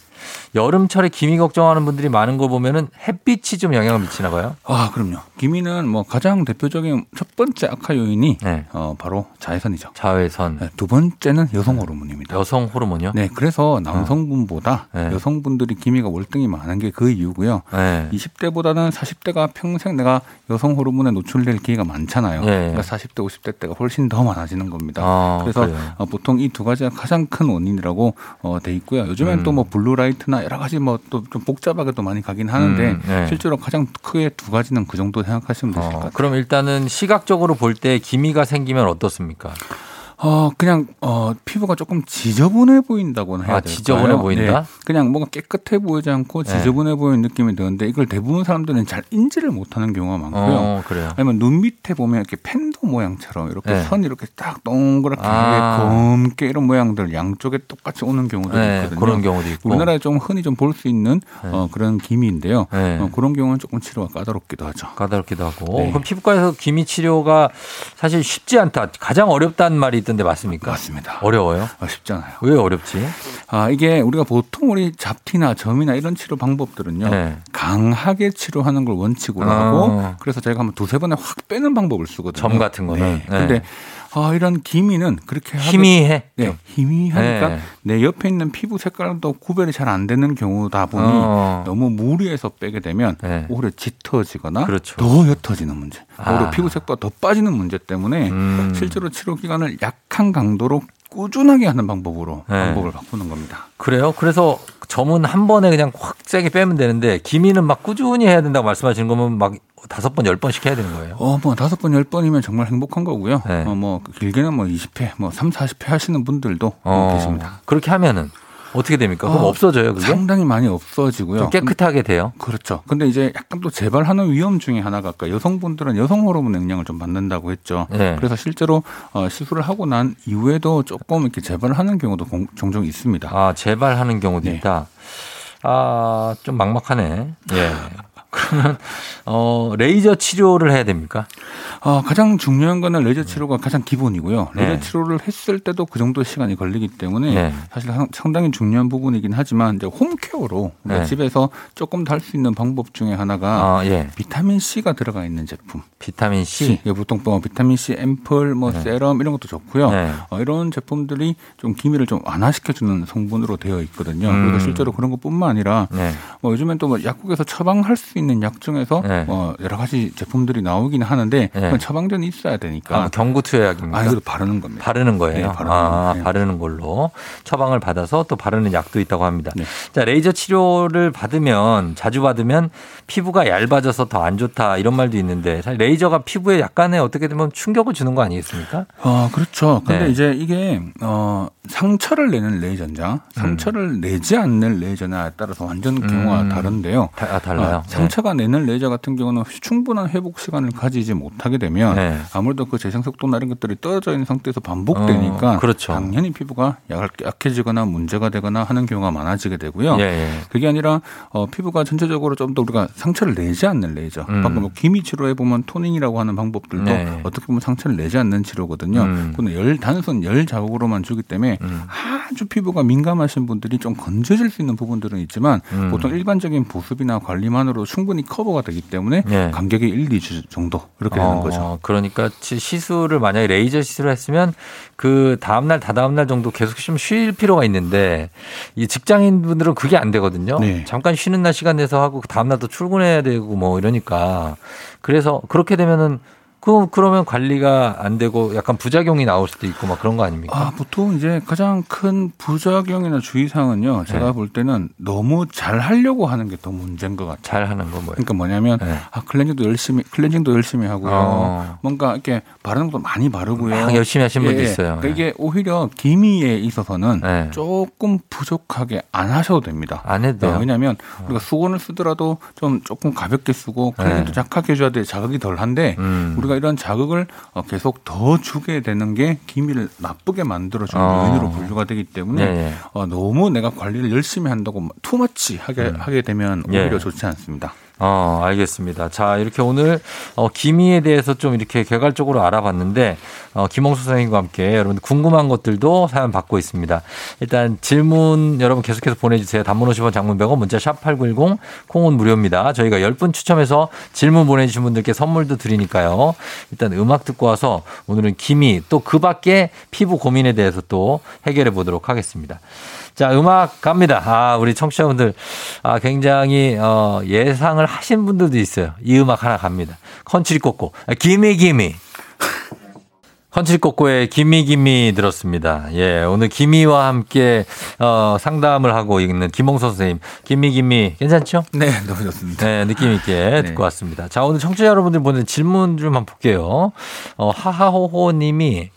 S1: 여름철에 기미 걱정하는 분들이 많은 걸 보면은 햇빛이 좀 영향을 미치나 봐요.
S12: 아, 그럼요. 기미는 뭐 가장 대표적인 첫 번째 악화 요인이
S1: 네.
S12: 어, 바로 자외선이죠.
S1: 자외선,
S12: 네, 두 번째는 여성 호르몬입니다.
S1: 여성 호르몬이요?
S12: 네, 그래서 남성분보다
S1: 네.
S12: 여성분들이 기미가 월등히 많은 게 그 이유고요.
S1: 네.
S12: 20대보다는 40대가 평생 내가 여성 호르몬에 노출될 기회가 많잖아요.
S1: 네.
S12: 그러니까 40대, 50대 때가 훨씬 더 많아지는 겁니다.
S1: 아,
S12: 그래서
S1: 그래요.
S12: 어, 보통 이 두 가지가 가장 큰 원인이라고 어, 돼 있고요. 요즘엔
S1: 음.
S12: 또뭐 blue light나 여러 가지 뭐 또 좀 복잡하게 또 많이 가긴 하는데
S1: 음, 네.
S12: 실제로 가장 크게 두 가지는 그 정도 생각하시면 되실 것
S1: 어,
S12: 같아요.
S1: 그럼 일단은 시각적으로 볼 때 기미가 생기면 어떻습니까?
S12: 어, 그냥, 어, 피부가 조금 지저분해 보인다고는 해야
S1: 아,
S12: 될까요?
S1: 지저분해 보인다?
S12: 네. 그냥 뭔가 깨끗해 보이지 않고
S1: 네.
S12: 지저분해 보이는 느낌이 드는데 이걸 대부분 사람들은 잘 인지를 못하는 경우가 많고요.
S1: 어, 그래요.
S12: 아니면 눈 밑에 보면 이렇게 팬더 모양처럼 이렇게
S1: 네.
S12: 선이 이렇게 딱 동그랗게
S1: 아.
S12: 검게 이런 모양들 양쪽에 똑같이 오는 경우도
S1: 네,
S12: 있거든요.
S1: 그런 경우도 있고.
S12: 우리나라에 좀 흔히 좀 볼 수 있는
S1: 네.
S12: 어, 그런 기미인데요.
S1: 네.
S12: 어, 그런 경우는 조금 치료가 까다롭기도 하죠.
S1: 까다롭기도 하고.
S12: 네.
S1: 그럼 피부과에서 기미 치료가 사실 쉽지 않다. 가장 어렵다는 말이 있던데 맞습니까?
S12: 맞습니다.
S1: 어려워요?
S12: 아, 쉽잖아요.
S1: 왜 어렵지?
S12: 아, 이게 우리가 보통 우리 잡티나 점이나 이런 치료 방법들은요.
S1: 네.
S12: 강하게 치료하는 걸 원칙으로
S1: 어.
S12: 하고 그래서 저희가 한번 두세 번에 확 빼는 방법을 쓰거든요.
S1: 점 같은 거는.
S12: 네.
S1: 네.
S12: 근데 아, 이런 기미는 그렇게
S1: 희미해.
S12: 네, 희미하니까
S1: 네.
S12: 내 옆에 있는 피부 색깔도 구별이 잘 안 되는 경우다 보니
S1: 어.
S12: 너무 무리해서 빼게 되면
S1: 네.
S12: 오히려 짙어지거나
S1: 그렇죠.
S12: 더 옅어지는 문제,
S1: 아.
S12: 오히려 피부색보다 더 빠지는 문제 때문에
S1: 음.
S12: 실제로 치료 기간을 약한 강도로 꾸준하게 하는 방법으로
S1: 네.
S12: 방법을 바꾸는 겁니다.
S1: 그래요? 그래서 점은 한 번에 그냥 확 세게 빼면 되는데 기미는 막 꾸준히 해야 된다고 말씀하시는 거면 막 다섯 번, 열 번씩 해야 되는 거예요.
S12: 어, 뭐, 다섯 번, 열 번이면 정말 행복한 거고요.
S1: 네.
S12: 어, 뭐, 길게는 뭐, 20회, 뭐, 3, 40회 하시는 분들도 어, 계십니다.
S1: 그렇게 하면은 어떻게 됩니까? 그럼
S12: 어,
S1: 없어져요, 그게?
S12: 상당히 많이 없어지고요.
S1: 좀 깨끗하게 돼요.
S12: 그렇죠. 근데 이제 약간 또 재발하는 위험 중에 하나가 아까 여성분들은 여성 호르몬 영향을 좀 받는다고 했죠.
S1: 네.
S12: 그래서 실제로 어, 시술을 하고 난 이후에도 조금 이렇게 재발하는 경우도 공- 종종 있습니다.
S1: 아, 재발하는 경우도
S12: 네.
S1: 있다. 아, 좀 막막하네. 예. 그러면 어, 레이저 치료를 해야 됩니까?
S12: 어, 가장 중요한 거는 레이저 치료가 가장 기본이고요. 레이저
S1: 네.
S12: 치료를 했을 때도 그 정도 시간이 걸리기 때문에
S1: 네.
S12: 사실 상- 상당히 중요한 부분이긴 하지만 이제 home care로
S1: 네.
S12: 집에서 조금 더 할 수 있는 방법 중에 하나가
S1: 아, 예.
S12: 비타민 C가 들어가 있는 제품.
S1: 비타민 C.
S12: 예, 보통 뭐 비타민 C 앰플, 뭐 세럼 이런 것도 좋고요.
S1: 네.
S12: 어, 이런 제품들이 좀 기미를 좀 완화시켜주는 성분으로 되어 있거든요.
S1: 음.
S12: 그래서 실제로 그런 것뿐만 아니라
S1: 네.
S12: 뭐 요즘엔 또 뭐 약국에서 처방할 수 있는 약 중에서
S1: 네.
S12: 뭐 여러 가지 제품들이 나오긴 하는데
S1: 네.
S12: 처방전이 있어야 되니까.
S1: 아, 경구투여 약입니까?
S12: 아, 이거 바르는 겁니다.
S1: 바르는 거예요.
S12: 네, 바르는
S1: 아.
S12: 네.
S1: 바르는 걸로 처방을 받아서 또 바르는 약도 있다고 합니다.
S12: 네.
S1: 자, 레이저 치료를 받으면 자주 받으면 피부가 얇아져서 더 안 좋다 이런 말도 있는데 사실 레이저가 피부에 약간의 어떻게 되면 충격을 주는 거 아니겠습니까?
S12: 어, 그렇죠. 근데
S1: 네.
S12: 이제 이게, 어, 상처를 내는 레이저냐, 상처를 내지 않는 레이저냐에 따라서 완전 경우가
S1: 음.
S12: 다른데요.
S1: 다, 아, 달라요.
S12: 어, 상처가 내는 레이저 같은 경우는 충분한 회복 시간을 가지지 못하게 되면
S1: 네.
S12: 아무래도 그 재생 속도나 이런 것들이 떨어져 있는 상태에서 반복되니까
S1: 어, 그렇죠.
S12: 당연히 피부가 약- 약해지거나 문제가 되거나 하는 경우가 많아지게 되고요.
S1: 예, 예.
S12: 그게 아니라 어, 피부가 전체적으로 좀 더 우리가 상처를 내지 않는 레이저.
S1: 음.
S12: 방금 뭐 기미 치료해 보면 toning이라고 하는 방법들도
S1: 네.
S12: 어떻게 보면 상처를 내지 않는 치료거든요.
S1: 음.
S12: 그는 열 단순 열 자국으로만 주기 때문에 아주 피부가 민감하신 분들이 좀 건조해질 수 있는 부분들은 있지만
S1: 음.
S12: 보통 일반적인 보습이나 관리만으로 충분히 커버가 되기 때문에
S1: 네.
S12: 간격이 1, 2주 정도 이렇게 되는
S1: 어,
S12: 거죠.
S1: 그러니까 치- 시술을 만약에 레이저 시술을 했으면 그 다음날 다다음날 정도 계속 좀 쉴 필요가 있는데 이 직장인 분들은 그게 안 되거든요.
S12: 네.
S1: 잠깐 쉬는 날 시간 내서 하고 그 다음날 또 출근해야 되고 뭐 이러니까 그래서 그렇게 되면은 그 그러면 관리가 안 되고 약간 부작용이 나올 수도 있고 막 그런 거 아닙니까?
S12: 아, 보통 이제 가장 큰 부작용이나 주의사항은요. 제가
S1: 네.
S12: 볼 때는 너무 잘 하려고 하는 게 더 문제인 것 같아요.
S1: 잘 하는 거 뭐예요?
S12: 그러니까 뭐냐면
S1: 네.
S12: 아, 클렌징도 열심히 클렌징도 열심히 하고요.
S1: 어.
S12: 뭔가 이렇게 바르는 것도 많이 바르고요.
S1: 막 열심히 하신 분도
S12: 예,
S1: 있어요.
S12: 그러니까 이게 오히려 기미에 있어서는
S1: 네.
S12: 조금 부족하게 안 하셔도 됩니다.
S1: 안 해도 돼요.
S12: 어, 왜냐하면 우리가 수건을 쓰더라도 좀 조금 가볍게 쓰고 클렌징도
S1: 네.
S12: 약하게 해줘야 돼 자극이 덜한데
S1: 음.
S12: 우리가 이런 자극을 어, 계속 더 주게 되는 게 기미를 나쁘게 만들어주는
S1: 어.
S12: 요인으로 분류가 되기 때문에
S1: 예, 예.
S12: 어, 너무 내가 관리를 열심히 한다고 투머치 하게 하게 되면
S1: 예.
S12: 오히려 좋지 않습니다.
S1: 어, 알겠습니다. 자, 이렇게 오늘 어, 기미에 대해서 좀 이렇게 개괄적으로 알아봤는데 어, 김홍수 선생님과 함께 여러분 궁금한 것들도 사연 받고 있습니다. 일단 질문 여러분 계속해서 보내주세요. 단문 50원 장문 100원 문자 샵8910 콩은 무료입니다. 저희가 10분 추첨해서 질문 보내주신 분들께 선물도 드리니까요. 일단 음악 듣고 와서 오늘은 기미 또 그 밖에 피부 고민에 대해서 또 해결해 보도록 하겠습니다. 자, 음악 갑니다. 아, 우리 청취자분들, 아, 굉장히, 어, 예상을 하신 분들도 있어요. 이 음악 하나 갑니다. 컨츄리 꼬꼬. 아, 기미, 기미. 컨츄리 꼬꼬의 기미, 기미 들었습니다. 예, 오늘 기미와 함께, 어, 상담을 하고 있는 김홍서 선생님. 기미, 기미. 괜찮죠?
S12: 네, 너무 좋습니다.
S1: 네, 느낌 있게 듣고 왔습니다. 자, 오늘 청취자 여러분들 보낸 질문 좀 한번 볼게요. 어, 하하호호 님이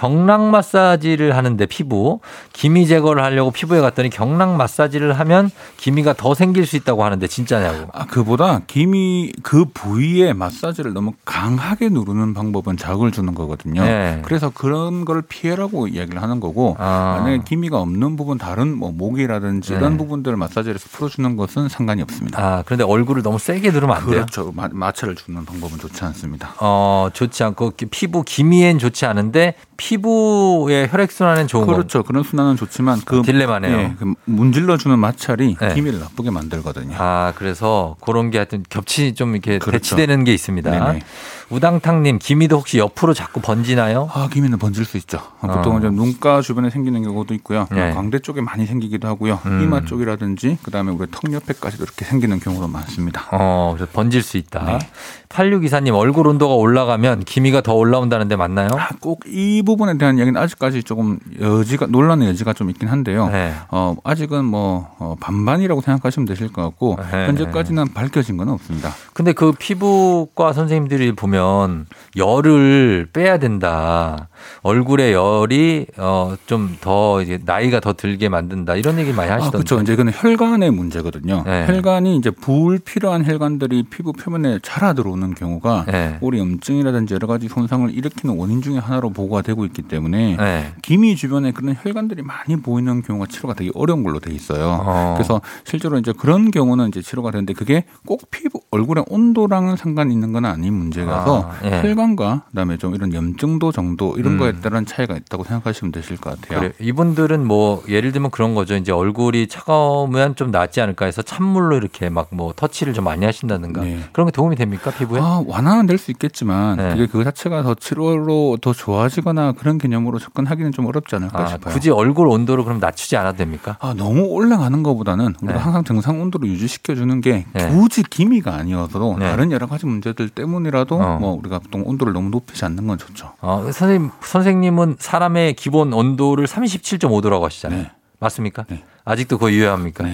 S1: 경락 마사지를 하는데 피부 기미 제거를 하려고 피부에 갔더니 경락 마사지를 하면 기미가 더 생길 수 있다고 하는데 진짜냐고.
S12: 아, 그보다 기미 그 부위에 마사지를 너무 강하게 누르는 방법은 자극을 주는 거거든요.
S1: 네.
S12: 그래서 그런 걸 피해라고 이야기를 하는 거고
S1: 아.
S12: 만약에 기미가 없는 부분 다른 뭐 목이라든지
S1: 네.
S12: 이런 부분들을 마사지를 해서 풀어주는 것은 상관이 없습니다.
S1: 아, 그런데 얼굴을 너무 세게 누르면 안 돼요?
S12: 그렇죠. 마, 마찰을 주는 방법은 좋지 않습니다.
S1: 어, 좋지 않고 기- 피부 기미엔 좋지 않은데 피부의 혈액순환엔 좋은 거.
S12: 그렇죠. 그런 순환은 좋지만 그
S1: 딜레마네요.
S12: 예, 그 문질러주는 마찰이
S1: 네.
S12: 기미를 나쁘게 만들거든요.
S1: 아, 그래서 그런 게 하여튼 겹치 좀 이렇게
S12: 그렇죠.
S1: 배치되는 게 있습니다.
S12: 네네.
S1: 우당탕님, 기미도 혹시 옆으로 자꾸 번지나요?
S12: 아, 기미는 번질 수 있죠.
S1: 어.
S12: 보통은 좀 눈가 주변에 생기는 경우도 있고요.
S1: 네.
S12: 광대 쪽에 많이 생기기도 하고요.
S1: 음.
S12: 이마 쪽이라든지 그다음에 우리 턱 옆에까지도 이렇게 생기는 경우도 많습니다.
S1: 어, 그래서 번질 수 있다.
S12: 네.
S1: 8624님, 얼굴 온도가 올라가면 기미가 더 올라온다는데 맞나요?
S12: 아, 꼭이 부분에 대한 이야기는 아직까지 조금 여지가 논란의 여지가 좀 있긴 한데요.
S1: 네.
S12: 어, 아직은 뭐 어, 반반이라고 생각하시면 되실 것 같고
S1: 네.
S12: 현재까지는 밝혀진 건 없습니다.
S1: 근데 그 피부과 선생님들이 보면 보면 열을 빼야 된다. 얼굴에 열이 어 좀 더 이제 나이가 더 들게 만든다. 이런 얘기 많이
S12: 아,
S1: 하시던데.
S12: 그렇죠. 이제 이거는 혈관의 문제거든요.
S1: 네.
S12: 혈관이 이제 불필요한 혈관들이 피부 표면에 자라 들어오는 경우가
S1: 네.
S12: 우리 염증이라든지 여러 가지 손상을 일으키는 원인 중에 하나로 보고가 되고 있기 때문에
S1: 네.
S12: 기미 주변에 그런 혈관들이 많이 보이는 경우가 치료가 되게 어려운 걸로 돼 있어요.
S1: 어.
S12: 그래서 실제로 이제 그런 경우는 이제 치료가 되는데 그게 꼭 피부 얼굴의 온도랑은 상관 있는 건 아닌 문제라서
S1: 아, 예.
S12: 혈관과 그다음에 좀 이런 염증도 정도 이런
S1: 음.
S12: 거에 따른 차이가 있다고 생각하시면 되실 것 같아요.
S1: 그래. 이분들은 뭐 예를 들면 그런 거죠. 이제 얼굴이 차가우면 좀 낫지 않을까 해서 찬물로 이렇게 막 뭐 터치를 좀 많이 하신다든가
S12: 네.
S1: 그런 게 도움이 됩니까 피부에?
S12: 아, 완화는 될 수 있겠지만
S1: 네.
S12: 그게 그 자체가 더 치료로 더 좋아지거나 그런 개념으로 접근하기는 좀 어렵지 않을까
S1: 아,
S12: 싶어요.
S1: 굳이 얼굴 온도를 그럼 낮추지 않아도 됩니까?
S12: 아, 너무 올라가는 것보다는 우리가
S1: 네.
S12: 항상 정상 온도를 유지시켜 주는 게
S1: 네.
S12: 굳이 기미가 아니어서도
S1: 네.
S12: 다른 여러 가지 문제들 때문이라도
S1: 어.
S12: 뭐 우리가 보통 온도를 너무 높이지 않는 건 좋죠.
S1: 어, 선생님, 선생님은 사람의 기본 온도를 37.5도라고 하시잖아요.
S12: 네.
S1: 맞습니까? 아직도 그거 유효합니까?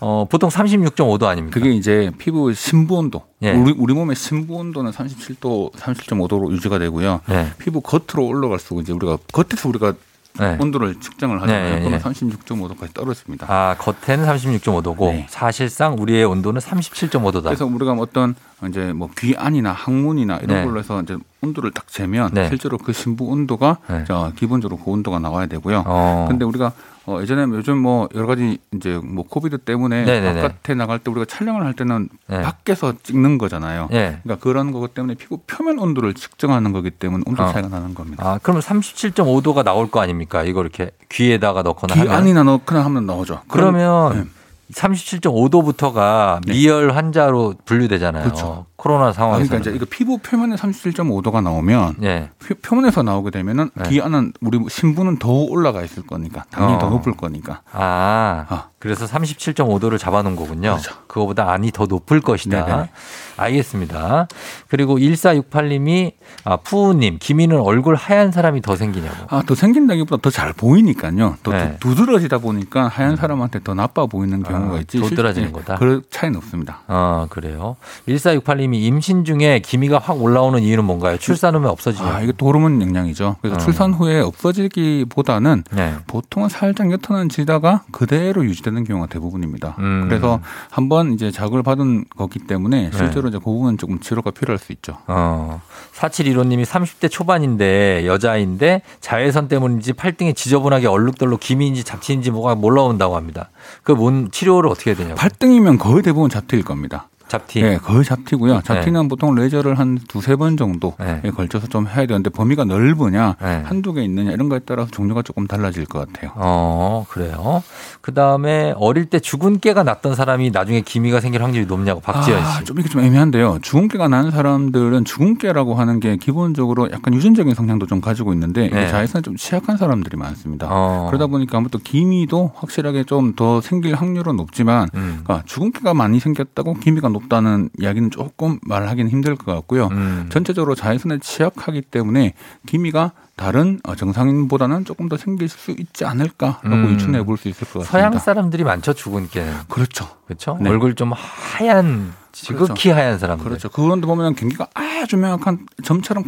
S1: 어, 보통 36.5도 아닙니까?
S12: 그게 이제 피부 심부 온도.
S1: 예.
S12: 우리 우리 몸의 심부 온도는 37도, 37.5도로 유지가 되고요.
S1: 네.
S12: 피부 겉으로 올라갈수록 이제 우리가 겉에서 우리가
S1: 네.
S12: 온도를 측정을 하잖아요.
S1: 네, 네,
S12: 그러면
S1: 네.
S12: 36.5도까지 떨어집니다.
S1: 아, 겉에는 36.5도고 사실상 우리의 온도는 37.5도다.
S12: 그래서 우리가 어떤 이제 뭐 귀 안이나 항문이나 이런
S1: 네.
S12: 걸로 해서 이제 온도를 딱 재면
S1: 네.
S12: 실제로 그 심부 온도가
S1: 네.
S12: 저 기본적으로 그 온도가 나와야 되고요.
S1: 어.
S12: 근데 우리가 어 예전에 요즘 뭐 여러 가지 이제 뭐 코비드 때문에
S1: 네네네.
S12: 바깥에 나갈 때 우리가 촬영을 할 때는
S1: 네.
S12: 밖에서 찍는 거잖아요.
S1: 네.
S12: 그러니까 그런 것 때문에 피부 표면 온도를 측정하는 거기 때문에 온도
S1: 어.
S12: 차이가 나는 겁니다.
S1: 아, 그러면 37.5도가 나올 거 아닙니까? 이거 이렇게 귀에다가 넣거나
S12: 귀
S1: 하면.
S12: 안이나 넣거나 하면 나오죠.
S1: 그러면 37.5도부터가 미열 환자로 분류되잖아요.
S12: 네. 그렇죠.
S1: 코로나
S12: 아,
S1: 상황에서.
S12: 그러니까 이제 이거 피부 표면에 37.5도가 나오면
S1: 네.
S12: 표- 표면에서 나오게 되면은
S1: 네.
S12: 귀 안은 우리 신부는 더 올라가 있을 거니까 당연히
S1: 어.
S12: 더 높을 거니까.
S1: 아, 그래서 37.5도를 잡아놓은 거군요. 그거보다 안이 더 높을 것이다.
S12: 그렇죠. 네네.
S1: 알겠습니다. 그리고 1468님이 아, 푸우님, 김이는 얼굴 하얀 사람이 더 생기냐고.
S12: 아, 더 생긴다기보다 더 잘 보이니까요. 더
S1: 네.
S12: 두- 두드러지다 보니까 하얀 사람한테 더 나빠 보이는 경우가
S1: 아,
S12: 있지.
S1: 도드라지는 거다?
S12: 그럴 차이는 없습니다.
S1: 아, 그래요. 1468님이 임신 중에 기미가 확 올라오는 이유는 뭔가요? 출산 후에 없어지냐고.
S12: 아, 이게 또 호르몬 영향이죠. 그래서
S1: 어.
S12: 출산 후에 없어지기보다는
S1: 네.
S12: 보통은 살짝 옅어지다가 그대로 유지되는 경우가 대부분입니다.
S1: 음.
S12: 그래서 한번 이제 자극을 받은 거기 때문에
S1: 네.
S12: 실제로 이제 그 부분은 조금 치료가 필요할 수 있죠.
S1: 어, 4715님이 30대 초반인데 여자인데 자외선 때문인지 팔등이 지저분하게 얼룩덜룩 기미인지 잡티인지 뭐가 몰라온다고 합니다. 그 뭔 치료를 어떻게 해야 되냐고.
S12: 발등이면 거의 대부분 잡티일 겁니다.
S1: 잡티.
S12: 네, 거의 잡티고요. 잡티는 보통 레이저를 한 두세 번 정도에
S1: 네.
S12: 걸쳐서 좀 해야 되는데 범위가 넓으냐,
S1: 네.
S12: 한두 개 있느냐 이런 거에 따라서 종류가 조금 달라질 것 같아요.
S1: 어, 그래요. 그 다음에 어릴 때 죽은 깨가 났던 사람이 나중에 기미가 생길 확률이 높냐고 박지현 씨.
S12: 아, 좀 이게 좀 애매한데요. 주근깨가 난 사람들은 주근깨라고 하는 게 기본적으로 약간 유전적인 성향도 좀 가지고 있는데
S1: 네.
S12: 자외선에 좀 취약한 사람들이 많습니다.
S1: 어.
S12: 그러다 보니까 아무튼 기미도 확실하게 좀 더 생길 확률은 높지만
S1: 음.
S12: 그러니까 주근깨가 많이 생겼다고 기미가 높 다는 이야기는 조금 말하기는 힘들 것 같고요.
S1: 음.
S12: 전체적으로 자외선에 취약하기 때문에 기미가 다른 어, 정상인보다는 조금 더 생길 수 있지 않을까라고
S1: 음.
S12: 유추해 볼 수 있을 것 같습니다.
S1: 서양 사람들이 많죠 죽은 깨는.
S12: 그렇죠.
S1: 그렇죠.
S12: 네.
S1: 얼굴 좀 하얀 지극히
S12: 그렇죠.
S1: 하얀 사람들.
S12: 그렇죠. 그런데 보면 경기가 아주 명확한 점처럼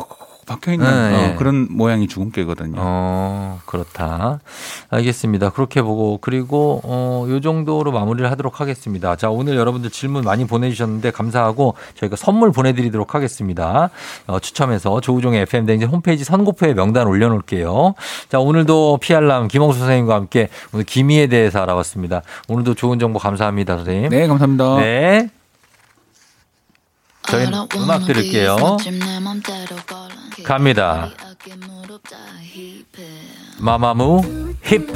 S12: 박혀 있는
S1: 네, 네.
S12: 그런 모양이 주근깨거든요.
S1: 어, 그렇다. 알겠습니다. 그렇게 보고 그리고 어, 요 정도로 마무리를 하도록 하겠습니다. 자, 오늘 여러분들 질문 많이 보내 주셨는데 감사하고 저희가 선물 보내 드리도록 하겠습니다. 어, 추첨해서 조우종의 FM 댕진 홈페이지 선고표에 명단 올려 놓을게요. 자, 오늘도 피알람 김홍수 선생님과 함께 오늘 기미에 대해서 알아봤습니다. 오늘도 좋은 정보 감사합니다, 선생님.
S12: 네, 감사합니다.
S1: 네. 저희 음악 들을게요. 갑니다. 마마무 힙.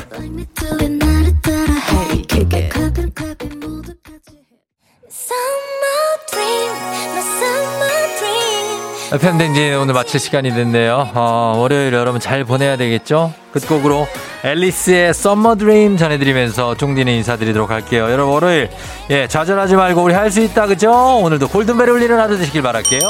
S1: 팬댕진 오늘 마칠 시간이 됐네요. 어, 월요일 여러분 잘 보내야 되겠죠? 끝곡으로 앨리스의 Summer Dream 전해드리면서 종디는 인사드리도록 할게요. 여러분 월요일 예 좌절하지 말고 우리 할 수 있다 그죠? 오늘도 골든벨 울리는 하루 되시길 바랄게요.